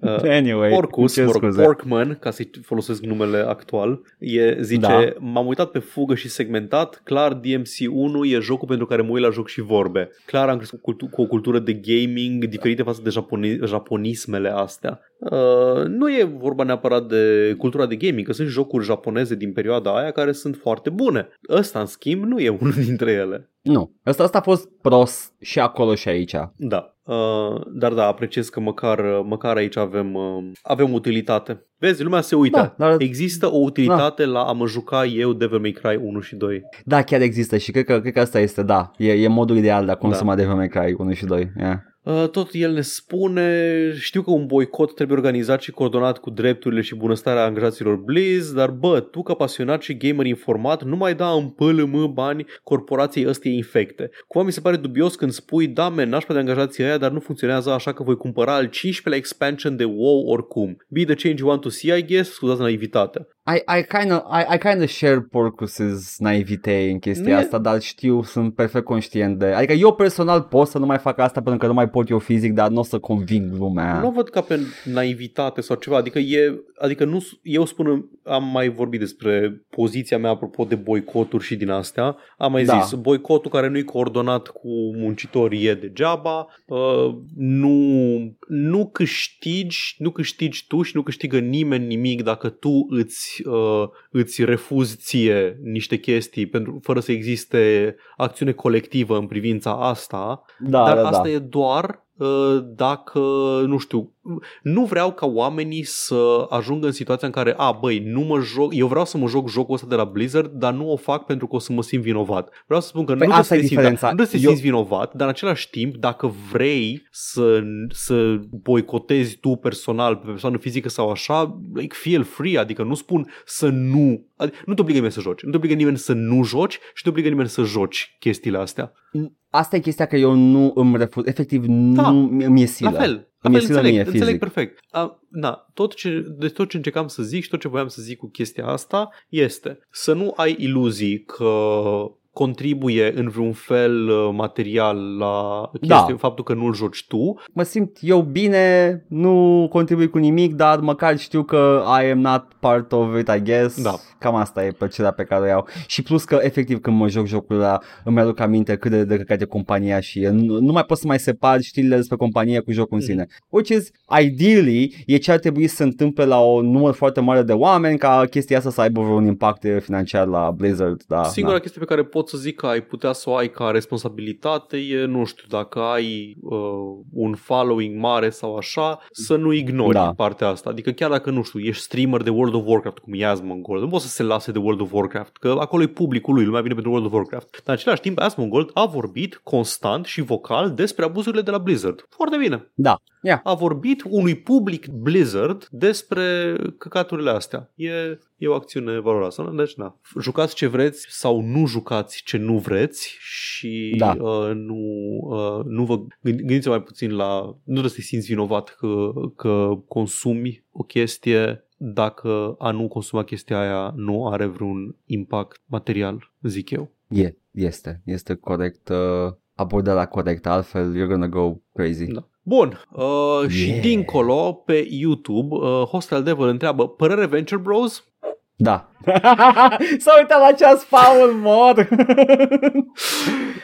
Uh, Anyway, Porcus, ce mă rog, scuze. Porkman, ca să-i folosesc numele actual, e, zice, Da. m-am uitat pe fugă și segmentat, clar DMC1 e jocul pentru care mă uit la joc și vorbe. Clar am crescut cu, cultu- cu o cultură de gaming diferită față de japoni- japonismele astea. Uh, nu e vorba neapărat de cultura de gaming, că sunt jocuri japoneze din perioada aia care sunt foarte bune. Ăsta, în schimb, nu e unul dintre ele. Nu, asta, asta a fost prost și acolo și aici. Da, uh, dar da, apreciez că măcar, măcar aici avem, uh, avem utilitate. Vezi, lumea se uită. Da, dar- Există o utilitate la a mă juca eu Devil May Cry 1 și 2. Da, chiar există și cred că, cred că asta este, da, e, e modul ideal de a consuma da. Devil May Cry 1 și 2. Yeah. Uh, Tot el ne spune, știu că un boicot trebuie organizat și coordonat cu drepturile și bunăstarea angajaților Blizz, dar bă, tu ca pasionat și gamer informat, nu mai da în PLM bani corporației ăstea infecte. Cumva mi se pare dubios când spui, da, men, n-aș de angajații aia, dar nu funcționează așa că voi cumpăra al 15-lea expansion de WoW oricum. Be the change you want to see, I guess, scuzați naivitatea. I, I kind of I, I kind of share Porcus's naivete în chestia Nu e- asta, dar știu, sunt perfect conștient de... Adică eu personal pot să nu mai fac asta pentru că nu mai pot eu fizic, dar nu o să conving lumea. Nu o văd ca pe naivitate sau ceva, adică e, adică nu, eu spun, am mai vorbit despre poziția mea apropo de boicoturi și din astea, am mai Da. zis, boicotul care nu e coordonat cu muncitorii e degeaba, uh, nu, nu câștigi, nu câștigi tu și nu câștigă nimeni nimic dacă tu îți, uh, îți refuzi ție niște chestii pentru, fără să existe acțiune colectivă în privința asta, da, dar da, asta da. e doar uh, dacă, nu știu, nu vreau ca oamenii să ajungă în situația în care, a, băi, nu mă joc, eu vreau să mă joc jocul ăsta de la Blizzard, dar nu o fac pentru că o să mă simt vinovat. Vreau să spun că Păi nu asta trebuie să e te simți, diferența. nu trebuie să te Eu- simți vinovat, dar în același timp, dacă vrei să, să boicotezi tu personal, pe persoană fizică sau așa, like, feel free, adică nu spun să nu, adică nu te obligă nimeni să joci, nu te obligă nimeni să nu joci și nu te obligă nimeni să joci chestiile astea. Asta e chestia că eu nu îmi refuz, efectiv Da. nu mi-e silă. La fel, la Îmi e fel silă înțeleg, mie înțeleg fizic. perfect. A, na, tot ce, de tot ce încercam să zic și tot ce voiam să zic cu chestia asta este să nu ai iluzii că contribuie în vreun fel uh, material la chestia, Da. faptul că nu-l joci tu. Mă simt eu bine, nu contribui cu nimic, dar măcar știu că I am not part of it, I guess. Da. Cam asta e plăcerea pe care o iau. Și plus că, efectiv, când mă joc jocul ăla, îmi aduc aminte cât de de căcat e compania și e, nu, nu mai pot să mai separ știrile despre companie cu jocul în Mhm. sine. Which is, ideally, e ce ar trebui să se întâmple la o număr foarte mare de oameni ca chestia asta să aibă vreun impact financiar la Blizzard. Da, Singura da. chestie pe care pot să zic că ai putea să o ai ca responsabilitate e, nu știu, dacă ai uh, un following mare sau așa, să nu ignori Da. partea asta. Adică chiar dacă, nu știu, ești streamer de World of Warcraft, cum e Asmongold, nu poți să se lase de World of Warcraft, că acolo e publicul lui, lumea vine pentru World of Warcraft. Dar în același timp, Asmongold a vorbit constant și vocal despre abuzurile de la Blizzard. Foarte bine. Da. Yeah. A vorbit unui public Blizzard despre căcaturile astea. E, e o acțiune valoroasă. Deci, da. Jucați ce vreți sau nu jucați ce nu vreți și Da. uh, nu, uh, nu vă gând- gândiți mai puțin la... Nu trebuie să te simți vinovat că, că consumi o chestie dacă a nu consuma chestia aia nu are vreun impact material, zic eu. E, este, este corect, uh, abordarea corectă, altfel you're gonna go crazy. Da. Bun, uh, și Yeah. dincolo pe YouTube, uh, Hostile Devil întreabă, părere Venture Bros? Da. S-a uitat la ceas Paul mor.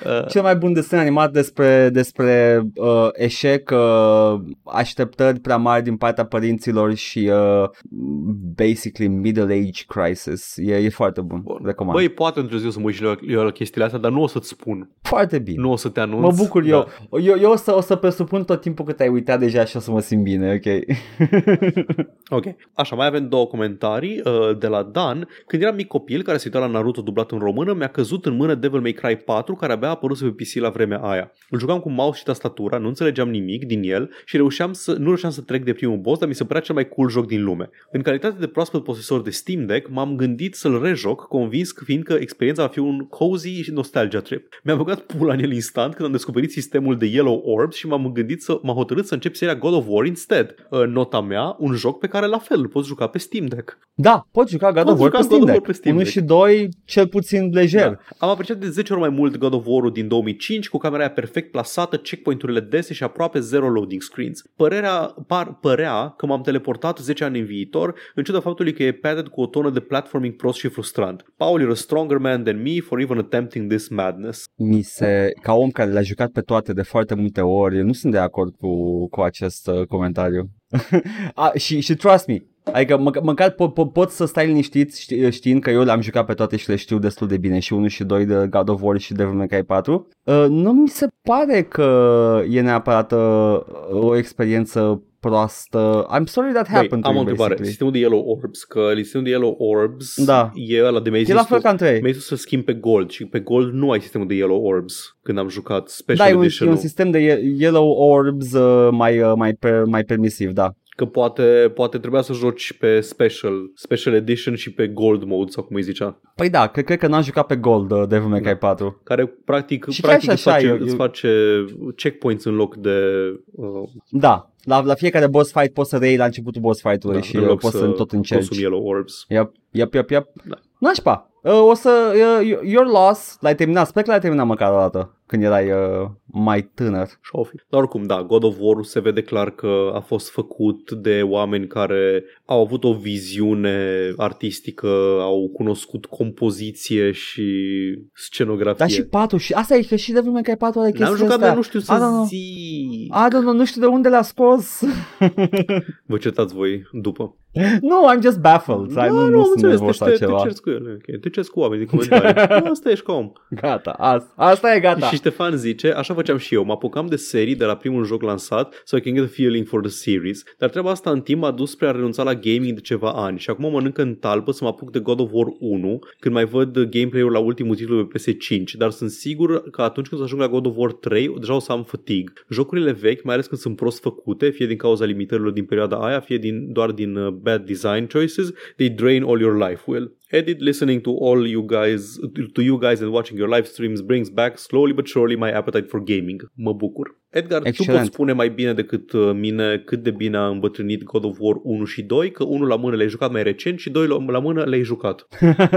Uh, Cel mai bun desen animat despre, despre uh, eșec, uh, așteptări prea mari din partea părinților și uh, basically middle age crisis. E, e foarte bun. Bun. Recomand. Băi, poate într-o zi o să mă uit și la, eu la chestiile astea, dar nu o să-ți spun. foarte bine. Nu o să te anunț. Mă bucur da. eu. eu. Eu o să, o să presupun tot timpul că te-ai uitat deja și o să mă simt bine, ok? Ok. Așa, mai avem două comentarii uh, de la Dan. Când eram mic copil care se uita la Naruto dublat în română, mi-a căzut în mână Devil May Cry 4, care abia a apărut pe PC la vremea aia. Îl jucam cu mouse și tastatura, nu înțelegeam nimic din el și reușeam să, nu reușeam să trec de primul boss, dar mi se părea cel mai cool joc din lume. În calitate de proaspăt posesor de Steam Deck, m-am gândit să-l rejoc, convins că fiindcă experiența va fi un cozy și nostalgia trip. Mi-am băgat pula în el instant când am descoperit sistemul de Yellow Orbs și m-am gândit să m-am hotărât să încep seria God of War instead. Uh, Nota mea, un joc pe care la fel îl poți juca pe Steam Deck. da, poți juca God Poți of War jucat pe God of Steam War Deck. pe Steam 1 Deck. și 2 cel puțin lejer. Da. Am apreciat de 10 ori mai mult God of War din 2005 cu camera aia perfect plasată, checkpoint-urile dese și aproape zero loading screens. Părerea, par, părea că m-am teleportat 10 ani în viitor, în ciuda faptului că e padded cu o tonă de platforming prost și frustrant. Paul, you're a stronger man than me for even attempting this madness. Mi se, ca om care le-a jucat pe toate de foarte multe ori, eu nu sunt de acord cu, cu acest uh, comentariu. A, și, și trust me, Adică mă, măcar po, po, pot să stai liniștit ști, știind că eu le-am jucat pe toate și le știu destul de bine și 1 și 2 de God of War și Devil May Cry 4. Uh, nu mi se pare că e neapărat uh, o experiență proastă. I'm sorry that Băi, happened to am o you, întrebare. basically. Sistemul de Yellow Orbs, că sistemul de Yellow Orbs Da. e ăla de mi-ai E zis la tu- fel ca în 3. Mi-ai zis să schimb pe Gold și pe Gold nu ai sistemul de Yellow Orbs când am jucat Da, Special e un, e Edition. un sistem de ye- Yellow Orbs uh, mai, uh, mai, per, mai permisiv, da. Că poate, poate trebuia să joci pe Special, Special Edition și pe Gold Mode sau cum îi zicea. Păi da, cred, cred că n-am jucat pe Gold uh, Devil May Cry Da. 4. Care practic, Și practic chiar îți, și așa, face, eu- îți eu- face checkpoints în loc de... Uh, Da, la, la fiecare boss fight poți să reiei la începutul boss fight-ului da, și în uh, loc poți să, tot încerci. consumi Yellow Orbs. Yep, yep, yep, yep. Da. Nașpa. Uh, o să... Uh, you're lost. L-ai terminat. Sper că l-ai terminat măcar o dată. Când erai uh, mai tânăr. Și o fi. Dar oricum, da, God of War se vede clar că a fost făcut de oameni care au avut o viziune artistică, au cunoscut compoziție și scenografie. Dar și 4 și... Asta e că și Devil May Cry 4 are N-am chestia jucat, asta. dar nu știu să I don't know. zi. I don't know, nu știu de unde le-a scos. Vă certați voi după. no, I'm just baffled. I nu, nu, am sunt înțeles, nervos te, la te, ceva. te cerți cu ele. Okay. Te cerți cu oamenii din comentarii. Asta ești ca om. Gata, asta, asta e gata. Și Ștefan zice, așa făceam și eu, mă apucam de serii de la primul joc lansat so I can get a feeling for the series, dar treaba asta în timp m-a dus spre a renunța la gaming de ceva ani și acum mănânc în talpă să mă apuc de God of War 1 când mai văd gameplay-ul la ultimul titlu pe PS5, dar sunt sigur că atunci când o să ajung la God of War 3 deja o să am fatigue. Jocurile vechi, mai ales când sunt prost făcute, fie din cauza limitărilor din perioada aia, fie din, doar din uh, bad design choices, they drain all your life, Will. Edit listening to all you guys to you guys and watching your live streams brings back slowly but surely my appetite for gaming. Mă bucur. Edgar, Excelent. tu poți spune mai bine decât uh, mine cât de bine a îmbătrânit God of War 1 și 2, că unul la mână le-ai jucat mai recent și doi la- la mână le-ai jucat.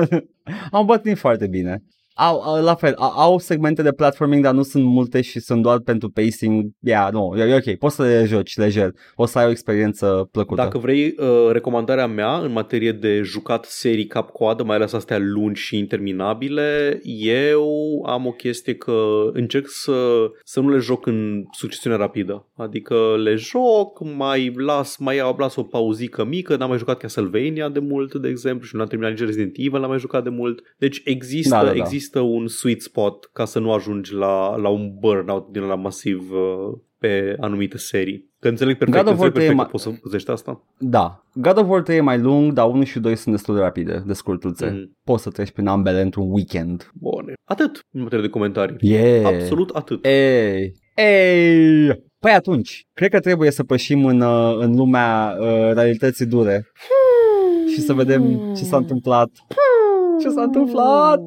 Am bătrânit foarte bine. Au, au, la fel, au, au segmente de platforming, dar nu sunt multe și sunt doar pentru pacing. Yeah, nu, e, e ok, poți să le joci lejer. O să ai o experiență plăcută. Dacă vrei uh, recomandarea mea în materie de jucat serii cap-coadă, mai ales astea lungi și interminabile, eu am o chestie că încerc să, să nu le joc în succesiune rapidă. Adică le joc, mai las, mai iau, las o pauzică mică, n-am mai jucat Castlevania de mult, de exemplu, și nu am terminat nici Resident Evil, n-am mai jucat de mult. Deci există, Da, da, da. există un sweet spot ca să nu ajungi la, la un burnout din la masiv uh, pe anumite serii. Că înțeleg perfect, God of War înțeleg 3 perfect e că poți să păzești asta. Da, God of War 3 e mai lung, dar 1 și 2 sunt destul de rapide, de scurtuțe. Mhm. Poți să treci prin ambele într-un weekend. Bun. Atât în materie de comentarii. Yeah. Absolut atât. Ei, ei. Păi atunci, cred că trebuie să pășim în, uh, în lumea uh, realității dure și să vedem ce s-a întâmplat. Ce s-a întâmplat?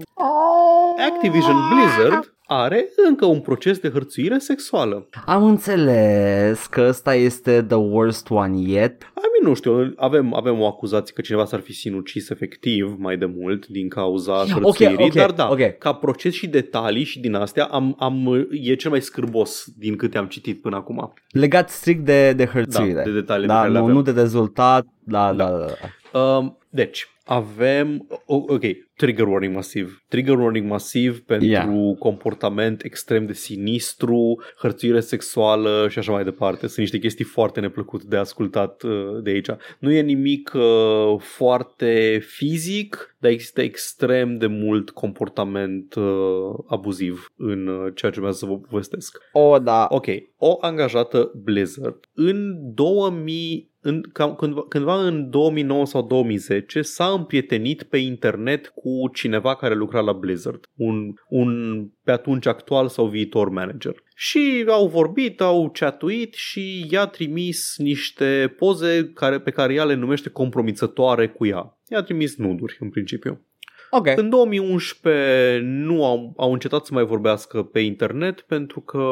Activision Blizzard are încă un proces de hărțuire sexuală. Am înțeles că ăsta este the worst one yet. I mean, nu știu, avem, avem o acuzație că cineva s-ar fi sinucis efectiv mai de mult din cauza hărțuirii, ok, dar da, ok. ca proces și detalii și din astea am, am, e cel mai scârbos din câte am citit până acum. Legat strict de, de hărțuire. Da, de detalii pe da, care le nu, avem. nu de rezultat. Da, da, da. da. Um, deci, avem, o- ok, trigger warning masiv. Trigger warning masiv pentru Yeah. comportament extrem de sinistru, hărțuire sexuală și așa mai departe. Sunt niște chestii foarte neplăcute de ascultat uh, de aici. Nu e nimic uh, foarte fizic, dar există extrem de mult comportament uh, abuziv în uh, ceea ce urmează să vă povestesc. O, da. Ok, o angajată Blizzard în 2000 în, cam, cândva, cândva în 2009 sau 2010 s-a împrietenit pe internet cu cineva care lucra la Blizzard, un, un pe atunci actual sau viitor manager. Și au vorbit, au chatuit și i-a trimis niște poze care, pe care ea le numește compromițătoare cu ea. I-a trimis nuduri, în principiu. Ok. În 2011 nu au, au încetat să mai vorbească pe internet pentru că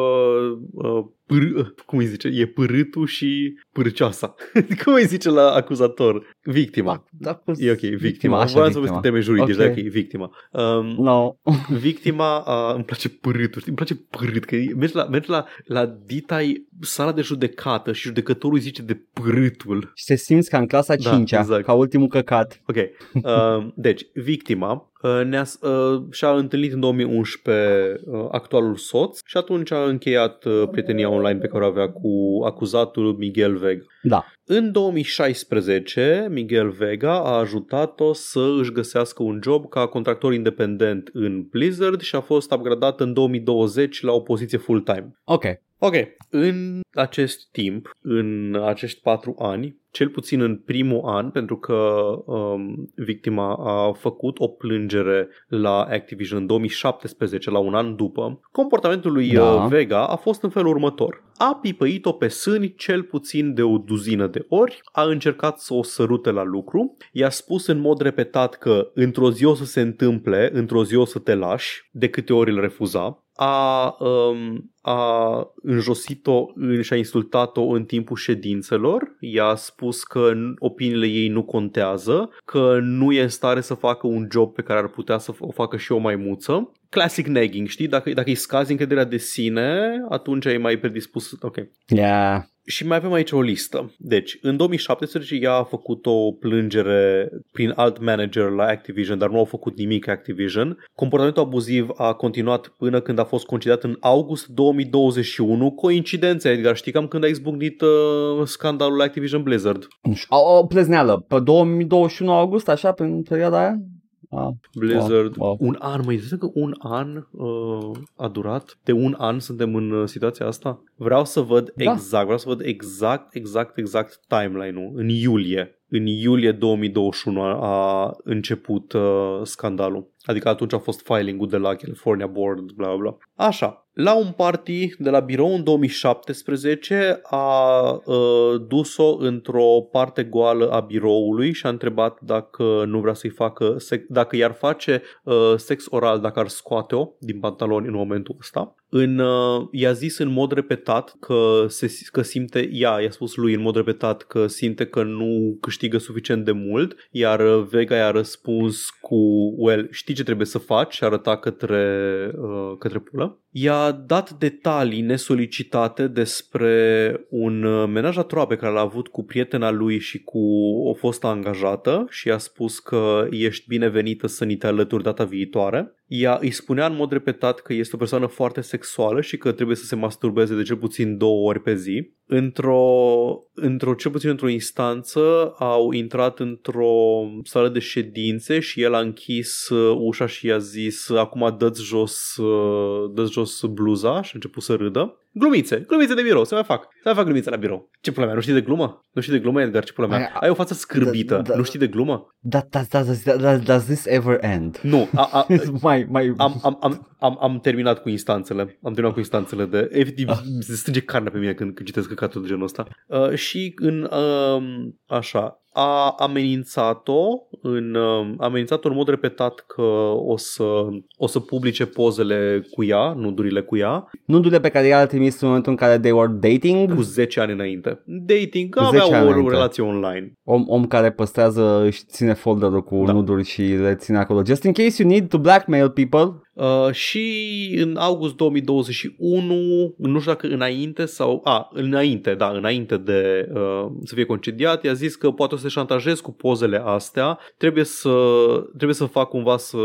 uh, pâr, cum îi zice, e pârâtul și pârcioasa. cum îi zice la acuzator? Victima. Da, da, E ok, victima. victima, așa, Vreau să victima. vă termeni juridici, Ok. dacă e victima. Um, No. victima, uh, îmi place pârâtul, știi, îmi place pârât, că mergi la, mergi la, la Ditai, sala de judecată și judecătorul îi zice de pârâtul. Și te simți ca în clasa Da, 5 exact. ca ultimul căcat. Ok, uh, deci, victima uh, ne-a, uh, și-a întâlnit în 2011 uh, actualul soț și atunci a încheiat uh, prietenia online pe care o avea cu acuzatul Miguel Vega. Da. În 2016, Miguel Vega a ajutat-o să își găsească un job ca contractor independent în Blizzard și a fost upgradat în 2020 la o poziție full-time. Ok. Ok, în acest timp, în acești patru ani, cel puțin în primul an, pentru că um, victima a făcut o plângere la Activision în 2017, la un an după, comportamentul lui Da. uh, Vega a fost în felul următor. A pipăit-o pe sâni cel puțin de o duzină de ori, a încercat să o sărute la lucru, i-a spus în mod repetat că într-o zi o să se întâmple, într-o zi o să te lași, de câte ori îl refuza, a, um, a înjosit-o în- și a insultat-o în timpul ședințelor, i-a spus că n- opiniile ei nu contează, că nu e în stare să facă un job pe care ar putea să o facă și o maimuță. Classic nagging, știi? Dacă, dacă îi scazi încrederea de sine, atunci e mai predispus. Ok. Yeah. Și mai avem aici o listă. Deci, în 2017 ea a făcut o plângere prin alt manager la Activision, dar nu au făcut nimic Activision. Comportamentul abuziv a continuat până când a fost concediat în august 2021. Coincidență, Edgar, știi cam când a izbucnit uh, scandalul Activision Blizzard? Nu știu, O, o plezneală. Pe 2021 august, așa, pe perioada aia? Ah. Blizzard. Wow, wow. Un an, măi, zici că un an uh, a durat? De un an suntem în uh, situația asta? Vreau să văd Da. exact, vreau să văd exact, exact, exact timeline-ul. În iulie. În iulie 2021 a, a început uh, scandalul. Adică atunci a fost filing-ul de la California Board, bla bla bla. Așa, la un party de la birou în 2017 a uh, dus-o într-o parte goală a biroului și a întrebat dacă nu vrea să-i facă, sec- dacă i-ar face uh, sex oral, dacă ar scoate-o din pantaloni în momentul ăsta. În, uh, i-a zis în mod repetat că, se, că simte, ea i-a spus lui în mod repetat că simte că nu câștigă suficient de mult, iar uh, Vega i-a răspuns cu, well, știi ce trebuie să faci și arăta către, uh, către pulă. I-a dat detalii nesolicitate despre un uh, menaj atroape pe care l-a avut cu prietena lui și cu o fostă angajată și i-a spus că ești binevenită să ni te alături data viitoare. Ea îi spunea în mod repetat că este o persoană foarte sexuală și că trebuie să se masturbeze de cel puțin două ori pe zi. Într-o, într-o cel puțin într-o instanță au intrat într-o sală de ședințe și el a închis uh, ușa și i-a zis acum dă-ți jos, uh, dă jos bluza și a început să râdă. Glumițe, glumițe de birou, se mai fac. Se mai fac glumițe la birou. Ce pula mea, nu știi de glumă? Nu știi de glumă, Edgar, ce pula mea? Ai- Ai o față scârbită, Da, da. nu știi de glumă? That, that, that, that, that, does this ever end? Nu, a, a, mai, mai... am, am, am, am, am terminat cu instanțele. Am terminat cu instanțele de... Efectiv, Ah. se strânge carnea pe mine când, când citesc căcatul de genul ăsta. Uh, și în... Uh, așa, a amenințat-o în, uh, a amenințat-o în mod repetat că o să, o să publice pozele cu ea, nudurile cu ea, Nudurile pe care i-a trimis în momentul în care they were dating, cu 10 ani înainte. Dating, Cu 10 ani avea o, o înainte. relație online. om, om care păstrează și ține folderul cu Da. nuduri și le ține acolo. Just in case you need to blackmail people. Uh, și în august 2021, nu știu dacă înainte sau... A, înainte, da, înainte de uh, să fie concediat, i-a zis că poate o să te șantajezi cu pozele astea, trebuie să, trebuie să fac cumva să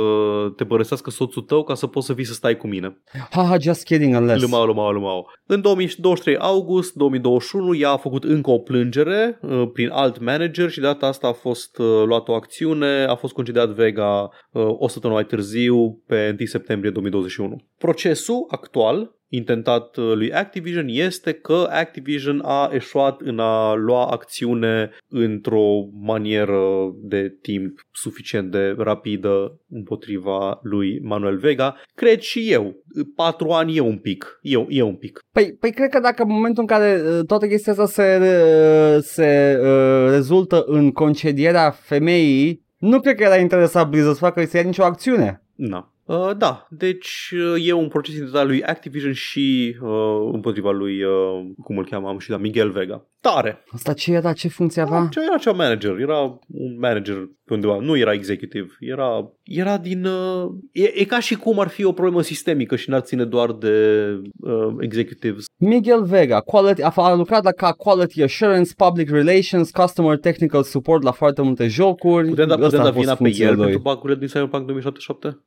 te părăsească soțul tău ca să poți să vii să stai cu mine. Haha, just kidding unless. Lumau, lumau, lumau. În 2023 august 2021 ea a făcut încă o plângere uh, prin alt manager și de data asta a fost uh, luată o acțiune, a fost concediat Vega uh, o săptămână mai târziu pe 1 septembrie 2021. Procesul actual intentat uh, lui Activision este că Activision a eșuat în a lua acțiune într-o manieră de timp suficient de rapidă împotriva lui Manuel Vega. Cred și eu. Patru ani e un pic. E, e un pic. Păi, păi cred că dacă în momentul în care uh, toată chestia asta se, uh, se uh, rezultă în concedierea femeii, nu cred că era interesat Blizzard să facă să ia nicio acțiune. Na. Uh, da, deci uh, e un proces intentat lui Activision și uh, împotriva lui, uh, cum îl cheamă, am și la Miguel Vega. Tare! Asta ce era? Ce funcție avea? Da, ce era cea manager, era un manager pe undeva, nu era executiv, era, era din... Uh, e, e ca și cum ar fi o problemă sistemică și n-ar ține doar de uh, executives. Miguel Vega, quality, a, a lucrat la ca Quality Assurance, Public Relations, Customer Technical Support la foarte multe jocuri. Putem da, Ăsta putem a da fost vina pe funcția el lui. pentru bagurile din Cyberpunk 2077?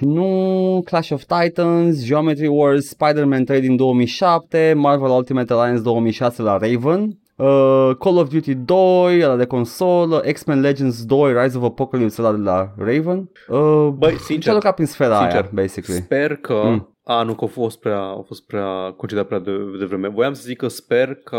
Nu, Clash of Titans, Geometry Wars, Spider-Man 3 din 2007, Marvel Ultimate Alliance 2006 la Raven, uh, Call of Duty 2, ăla de consolă, X-Men Legends 2, Rise of Apocalypse, ăla de la Raven. Uh, Băi, ce sincer, a lucrat prin sfera sincer, aia, basically. Sper că... Mm. Mm. A, nu, că a fost prea, a fost prea concediat prea de, de vreme. Voiam să zic că sper că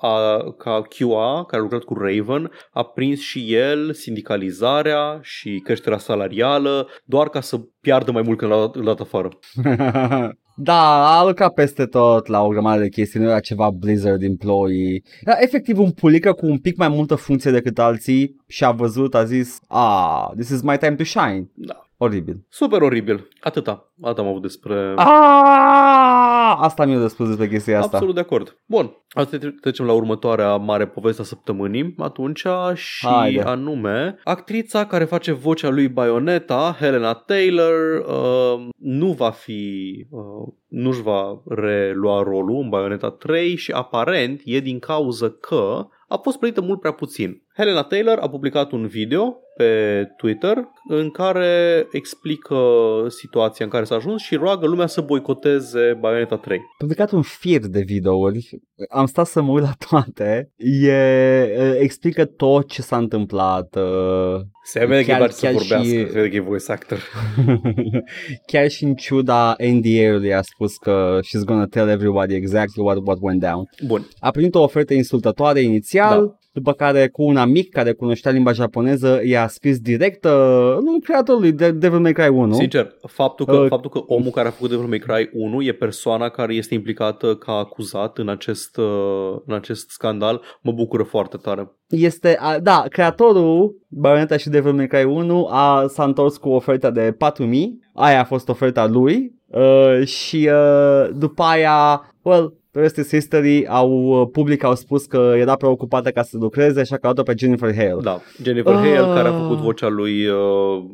a, ca QA, care a lucrat cu Raven, a prins și el sindicalizarea și creșterea salarială, doar ca să piardă mai mult când l-a, l-a dat afară. da, a lucrat peste tot la o grămadă de chestii, nu era ceva Blizzard employee. Era efectiv un pulică cu un pic mai multă funcție decât alții și a văzut, a zis, ah, this is my time to shine. Da. Oribil. Super oribil. Atâta. Atât am avut despre... Ah, asta mi-a de spus despre chestia asta. Absolut de acord. Bun, asta tre- trecem la următoarea mare poveste a săptămânii atunci și Haide. anume actrița care face vocea lui Bayonetta, Helena Taylor, uh, nu va fi, uh, nu-și va relua rolul în Bayonetta 3 și aparent e din cauză că a fost plătită mult prea puțin. Helena Taylor a publicat un video pe Twitter în care explică situația în care s-a ajuns și roagă lumea să boicoteze Bayonetta 3. publicat un fir de videouri, am stat să mă uit la toate, e, e, explică tot ce s-a întâmplat, uh, Se vede că Chiar- e doar să chiar vorbească, și- se vede că e voice actor. chiar și în ciuda NDA-ului a spus că she's gonna tell everybody exactly what, what went down. Bun, A primit o ofertă insultătoare inițial, Da. După care cu un amic care cunoștea limba japoneză i-a scris direct uh, lui creatorului de Devil May Cry 1. sincer, faptul că, Uh, faptul că omul care a făcut Devil May Cry 1 e persoana care este implicată ca acuzat în acest, uh, în acest scandal, mă bucură foarte tare. Este, a, da, creatorul Bayonetta și Devil May Cry 1 a, s-a întors cu oferta de 4000, aia a fost oferta lui uh, și uh, după aia, well, the rest is history, au, uh, public au spus că era preocupată ca să lucreze și a căutat pe Jennifer Hale. Da, Jennifer Ah. Hale care a făcut vocea lui uh,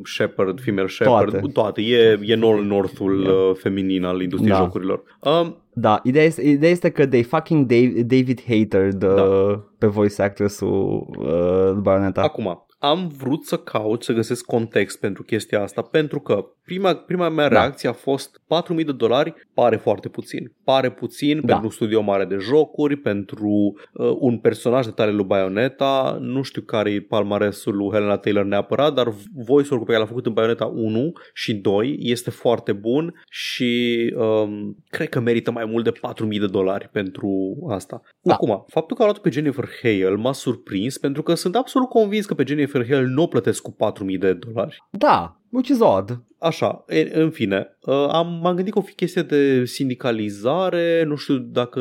Shepard, female Shepard, Toate. toate. E, e Nolan Northul uh, feminin al industriei Da. jocurilor. Um, Da, ideea este, ideea este că they fucking Dave, David hated uh, Da. pe voice actress-ul uh, Bayonetta. Acum, am vrut să caut, să găsesc context pentru chestia asta, pentru că prima, prima mea Da. reacție a fost 4.000 de dolari pare foarte puțin. Pare puțin Da. pentru un studio mare de jocuri, pentru uh, un personaj de tare lui Bayonetta, nu știu care e palmaresul lui Helena Taylor neapărat, dar voice-ul pe care l-a făcut în Bayonetta 1 și 2 este foarte bun și um, cred că merită mai mult de 4.000 de dolari pentru asta. Da. Acum, faptul că a luat pe Jennifer Hale m-a surprins pentru că sunt absolut convins că pe Jennifer Hale nu o plătesc cu 4.000 de dolari. Da, which is odd. Așa, e, în fine, uh, am, m-am gândit că o fi chestie de sindicalizare, nu știu dacă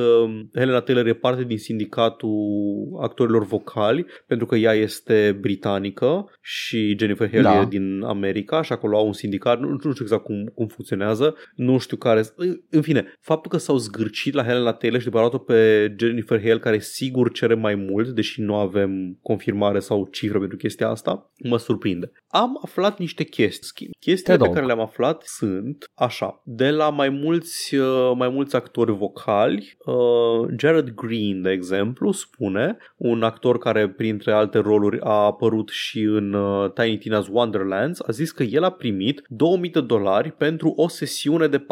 Helena Taylor e parte din sindicatul actorilor vocali, pentru că ea este britanică și Jennifer Hale Da. e din America și acolo au un sindicat, nu, nu știu exact cum, cum funcționează, nu știu care... În fine, faptul că s-au zgârcit la Helena Taylor și după aia au luat-o pe Jennifer Hale, care sigur cere mai mult, deși nu avem confirmare sau cifră pentru chestia asta, mă surprinde. Am aflat niște chestii. Schimb. Chestiile Te pe rog. care le-am aflat sunt așa. De la mai mulți, uh, mai mulți actori vocali, uh, Jared Green, de exemplu, spune, un actor care printre alte roluri a apărut și în uh, Tiny Tina's Wonderlands, a zis că el a primit 2000 de dolari pentru o sesiune de 4-5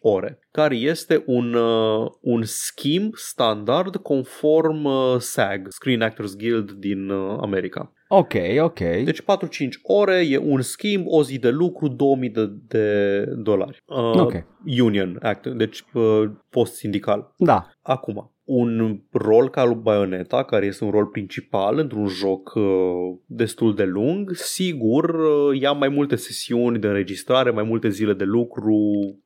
ore, care este un, uh, un schimb standard conform uh, SAG, Screen Actors Guild din uh, America. Ok, ok. Deci 4-5 ore e un schimb, o zi de lucru, 2000 de, de dolari. Uh, ok. Union Act, deci uh, post sindical. Da. Acum, un rol ca lui Bayonetta, care este un rol principal într-un joc uh, destul de lung, sigur uh, ia mai multe sesiuni de înregistrare, mai multe zile de lucru,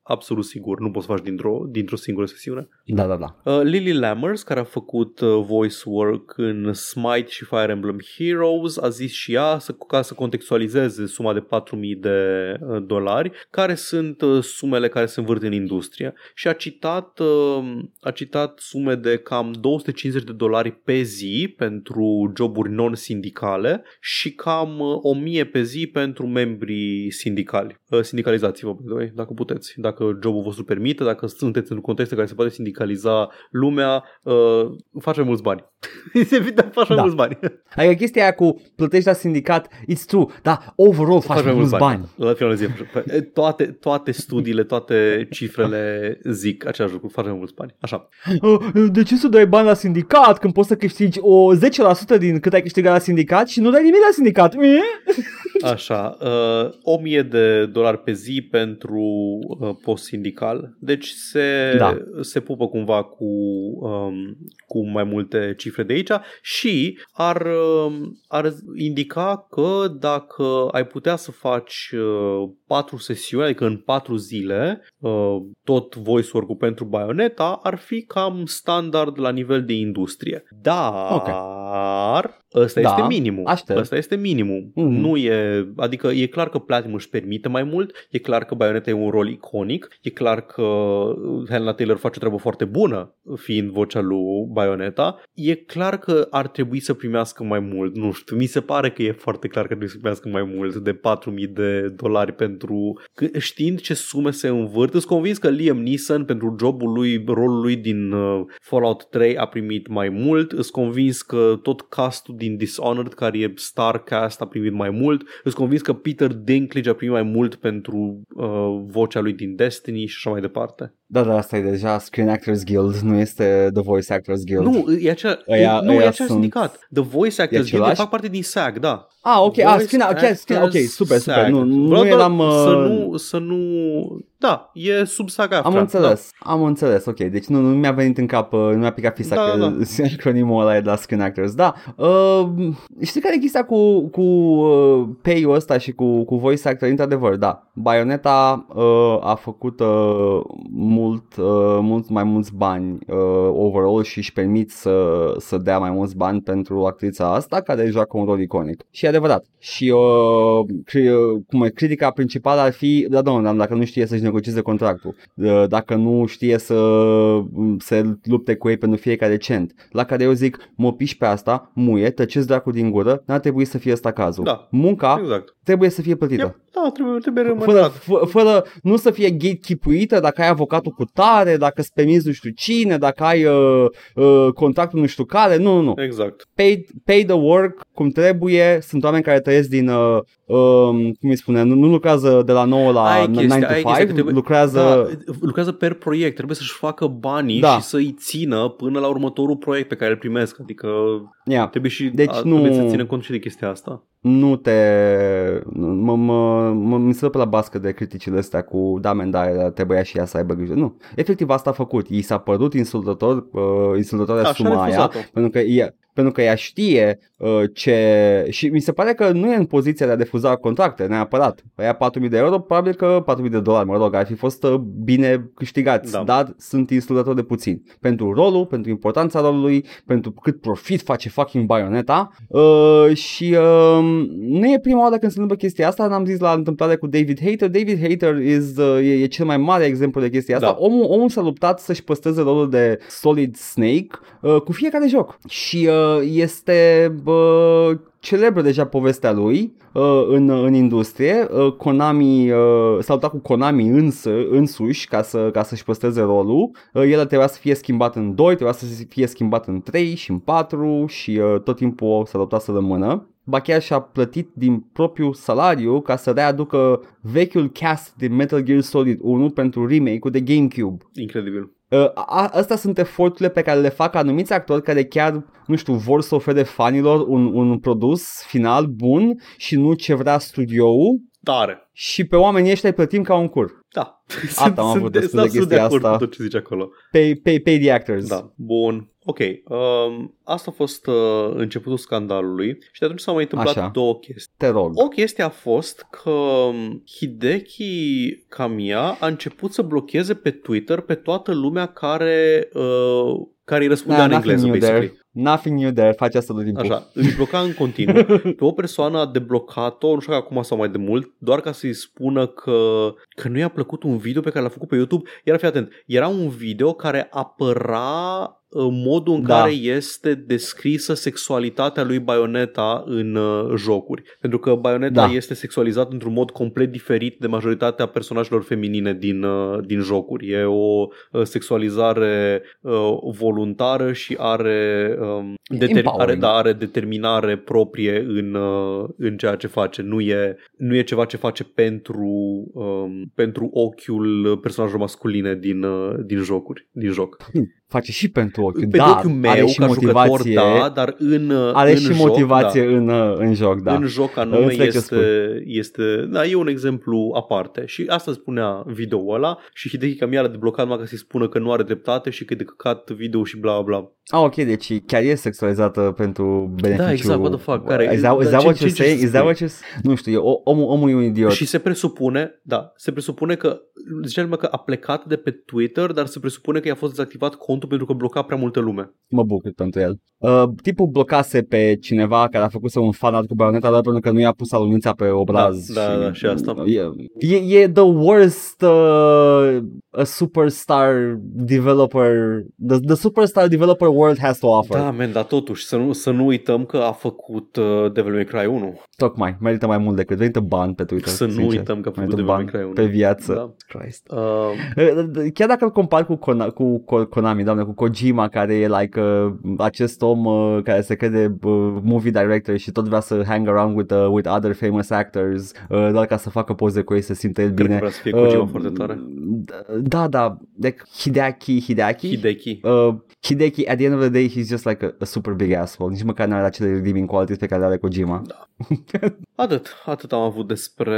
absolut sigur, nu poți să faci dintr-o, dintr-o singură sesiune. Da, da, da. Uh, Lily Lammers, care a făcut uh, voice work în Smite și Fire Emblem Heroes, a zis și ea să, ca să contextualizeze suma de 4000 de uh, dolari, care sunt uh, sumele care se învârt în industrie și a citat, uh, a citat sume de cam 250 de dolari pe zi pentru joburi non-sindicale și cam uh, 1000 pe zi pentru membrii sindicali. Uh, Sindicalizați-vă, by the way, dacă puteți, dacă jobul vostru permite, dacă sunteți în contexte care se poate sindicaliza lumea, uh, faci mai mulți bani. Evident, faci mai Da. mulți bani. Adică chestia aia cu plătești la sindicat, it's true, dar overall faci mai mulți bani. La finalul zilei. Toate, toate studiile, toate cifrele zic același lucru, faci mai mulți bani. Așa. Uh, De ce să dai bani la sindicat când poți să câștigi o 10% din cât ai câștigat la sindicat și nu dai nimic la sindicat? Eh? Așa, uh, 1000 de dolari pe zi pentru uh, post sindical. Deci se, Da. se pupă cumva cu, um, cu mai multe cifre de aici și ar, um, ar indica că dacă ai putea să faci uh, patru sesiuni, adică în patru zile, uh, tot voice work pentru Bayonetta, ar fi cam standard la nivel de industrie. Dar ăsta Da, este minimum. aștept. Ăsta este minimum. Mhm. Nu e, adică e clar că Platinum își permite mai mult, e clar că Bayonetta e un rol iconic, e clar că Helena Taylor face o treabă foarte bună fiind vocea lui Bayonetta, e clar că ar trebui să primească mai mult, nu știu, mi se pare că e foarte clar că trebuie să primească mai mult de 4000 de dolari pentru, că- știind ce sume se învârt, sunt convins că Liam Neeson pentru jobul lui, rolul lui din uh, Fallout 3 a primit mai mult, sunt convins că tot castul din Dishonored, care e star cast, a primit mai mult, sunt convins că Peter Dinklage a primit mai mult pentru uh, vocea lui din Destiny și așa mai departe. Da, da, asta e deja Screen Actors Guild, nu este The Voice Actors Guild. Nu, e acea, Ăia- e, nu, e ăia același sunt- sindicat. The Voice Actors Guild același? fac parte din SAG, da. Ah, ok, ah, Voice screen, ok, screen, ok, Actors super, super, SAG. nu, nu Vreau doar eram... Uh, Să nu, să nu... Da, e sub SAG am AFTRA, înțeles, am înțeles, ok, deci nu, nu mi-a venit în cap, uh, nu mi-a picat fisa Da, că da. acronimul ăla e de la Screen Actors, da. Uh, știi care e chestia cu, cu uh, pay-ul ăsta și cu, cu voice actor, într-adevăr, da. Bayonetta uh, a făcut uh, mult, uh, mult mai mulți bani uh, overall și își permit să, să dea mai mulți bani pentru actrița asta care joacă un rol iconic. Și e adevărat. Și uh, cri, uh, cum e, critica principală ar fi, da, domnule, dacă nu știe să-și negocieze contractul, uh, dacă nu știe să se lupte cu ei pentru fiecare cent, la care eu zic, mă piși pe asta, muie, tăceți dracu din gură, n-ar trebui să fie asta cazul. Da. Munca Exact. trebuie să fie plătită. Yep. Da, trebuie, trebuie Fără, remunerat. fă, fără, nu să fie gatekeepuită dacă ai avocatul cu tare, dacă îți permiți nu știu cine, dacă ai uh, uh, contractul nu știu care, nu, nu, nu. Exact. Pay, pay the work cum trebuie, sunt oameni care trăiesc din, uh, um, cum îi spune, nu, nu lucrează de la 9 la Ai 9 chestia, to ai 5, chestia că trebuie- lucrează... Da, lucrează per proiect, trebuie să-și facă banii Da. și să-i țină până la următorul proiect pe care îl primesc. Adică Yeah. trebuie și Deci a, nu- trebuie să țină cont și de chestia asta. Nu te... Mă, mă, mă, mi se dă pe la bască de criticile astea cu da, men, da, trebuia și ea să aibă grijă. Nu, efectiv asta a făcut. I s-a părut insultător, uh, insultătoarea Așa a suma aia, refuzat-o. pentru că ea, pentru că ea știe uh, ce... Și mi se pare că nu e în poziția de a refuza contracte, neapărat. Aia 4.000 de euro, probabil că 4.000 de dolari, mă rog, ar fi fost uh, bine câștigați, Da. dar sunt insultători de puțin. Pentru rolul, pentru importanța rolului, pentru cât profit face fucking Bayonetta uh, și uh, nu e prima oară când se întâmplă chestia asta, n-am zis la întâmplare cu David Hater. David Hater is, uh, e, e cel mai mare exemplu de chestia asta. Da. Omul, omul s-a luptat să-și păstreze rolul de Solid Snake uh, cu fiecare joc și uh, este uh, celebră deja povestea lui uh, în, în industrie. Uh, Konami uh, s-a luptat cu Konami însă, însuși ca, să, ca să-și păstreze rolul. Uh, el trebuia să fie schimbat în 2, trebuia să fie schimbat în 3 și în 4 și uh, tot timpul s-a luptat să rămână. Ba chiar și-a plătit din propriul salariu ca să readucă vechiul cast din Metal Gear Solid 1 pentru remake-ul de GameCube. Incredibil. Uh, a- Astea sunt eforturile pe care le fac anumiți actori care chiar, nu știu, vor să ofere fanilor un, un produs final bun și nu ce vrea studioul tare. Și pe oamenii ăștia îi plătim ca un cur. Da. Asta am avut de spus de absolut chestia acord asta. cu tot ce zici acolo. Pay, pay, pay the actors. Da, bun. Ok, um, asta a fost uh, începutul scandalului și de atunci s-au mai întâmplat Așa. două chestii. Te rog. O chestie a fost că um, Hideki Kamiya a început să blocheze pe Twitter pe toată lumea care, uh, care îi răspundea în nothing engleză, new basically. there. Nothing new there. Face asta tot timpul. Așa, își bloca în continuu. Pe o persoană a deblocat-o, nu știu dacă acum sau mai de mult, doar ca să-i spună că, că nu i-a plăcut un video pe care l-a făcut pe YouTube. Iar fii atent, era un video care apăra uh, modul în Da. care este descrisă sexualitatea lui Bayonetta în uh, jocuri. Pentru că Bayonetta Da. este sexualizat într-un mod complet diferit de majoritatea personajelor feminine din, uh, din jocuri. E o uh, sexualizare uh, voluntară și are, um, deter- Empowering. are, da, are determinare proprie în, uh, în ceea ce face. Nu e, nu e ceva ce face pentru, um, pentru ochiul personajelor masculine din, uh, din jocuri, din joc. Face și pentru ochiul. Pe da, ochiul meu, are și ca jucător, motivație. da, dar în, uh, are în și joc, motivație da. în, uh, în joc, da. În joc anume Înțeleg ce spui. este, este, da, e un exemplu aparte și asta spunea video ăla și Hideki Kamiya l-a deblocat numai ca să-i spună că nu are dreptate și că e de căcat video și bla bla. Ah, ok, deci chiar e sexualizată pentru beneficiu. exact, what the fuck, care- Is that, is dar that ce- what ce- you're ce saying? să Is that spui? what you're... Nu știu, e, o- omul, omul e un idiot. Și se presupune, da, se presupune că, zicea lumea că a plecat de pe Twitter, dar se presupune că i-a fost dezactivat contul pentru că bloca prea multă lume. Mă bucur pentru el. Uh, tipul blocase pe cineva care a făcut un fan art cu Bayonetta doar pentru că nu i-a pus alunița pe obraz. Da, da, da, și asta. E, e, e the worst uh, a superstar developer the, the superstar developer world has to offer. Da, man, dar totuși, să nu, să nu uităm că a făcut uh, Devil May Cry 1. Tocmai, merită mai mult decât merită ban pe Twitter. Să nu sincer. uităm că a făcut Merită Devil ban May Cry 1. pe viață. Da. Christ. Uh, Chiar dacă îl compar cu, Kona, cu Ko- Konami, doamne, cu Kojima, care e like uh, acest om uh, care se crede uh, movie director și tot vrea să hang around with, uh, with other famous actors, uh, doar ca să facă poze cu ei, să simtă el cred că bine. vrea să fie Kojima Uh, foarte tare. Da, da, de Hideaki, Hideaki. Hideki. Uh, Hideki, at the end of the day, he's just like a, a super big asshole. Nici măcar nu are acele redeeming qualities pe care le are Kojima. Atât, atât am avut despre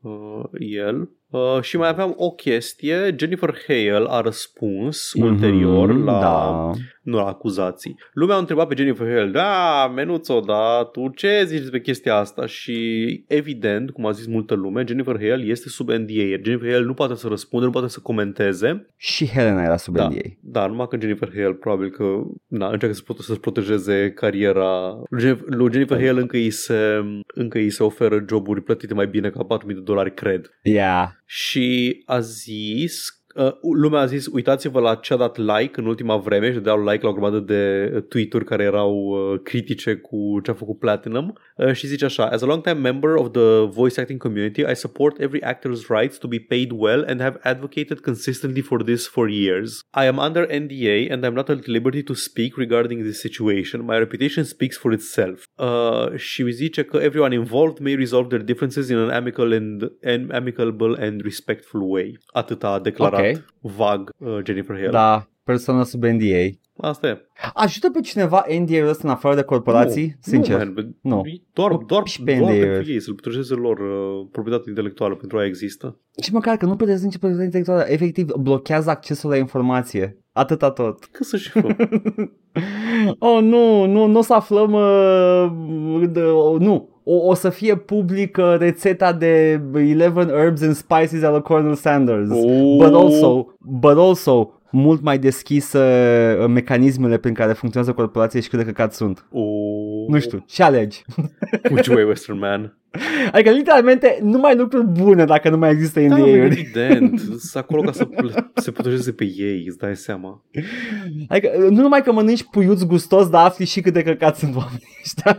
uh, el. Uh, și mai aveam o chestie, Jennifer Hale a răspuns Mhm, ulterior la, Da. nu la acuzații. Lumea a întrebat pe Jennifer Hale, da, Menuțo, da, tu ce zici despre chestia asta? Și evident, cum a zis multă lume, Jennifer Hale este sub NDA. iar Jennifer Hale nu poate să răspundă, nu poate să comenteze. Și Helena era sub Da, NDA. da, numai că Jennifer Hale probabil că na, încearcă să, prote- să-și protejeze cariera. Lui Jennifer- Lui Jennifer Hale încă îi, se, încă îi se oferă joburi plătite mai bine ca 4.000 de dolari, cred. Yeah. Și a zis Uh, lumea a zis, uitați-vă la ce a dat like în ultima vreme și dădeau like la o grămadă de uh, tweet-uri care erau uh, critice cu ce a făcut Platinum uh, și zice așa As a long-time member of the voice acting community, I support every actor's rights to be paid well and have advocated consistently for this for years. I am under NDA and I'm not at liberty to speak regarding this situation. My reputation speaks for itself. Uh, și zice că everyone involved may resolve their differences in an amical and, and amicable and respectful way. Atât a declarat Ok. vag uh, Jennifer Hale. Da, persoană sub NDA. Asta e. Ajută pe cineva NDA-ul ăsta în afară de corporații? Nu, Sincer. Nu, man, be- Nu. Doar, doar, Și pe doar NDA-uri. pentru ei, să-l protejeze lor uh, proprietatea intelectuală, pentru aia există. Și măcar că nu plătesc nici proprietate intelectuală, efectiv blochează accesul la informație. Atâta tot. Că să-și fă. Oh, nu, nu, nu o să aflăm, uh, de, oh, nu. O, o să fie publică rețeta de 11 herbs and spices al lui Colonel Sanders. Oh. But also, but also, mult mai deschisă uh, mecanismele prin care funcționează corporația și cât de căcat sunt. Oh. Nu știu, ce alegi? Which way, Western Man? Adică, literalmente, numai lucruri bune dacă nu mai există Da, NDA-uri. evident. Sunt acolo ca să pl- se protejeze pe ei, îți dai seama. Adică, nu numai că mănânci puiuț gustos, dar afli și cât de căcat sunt oamenii ăștia.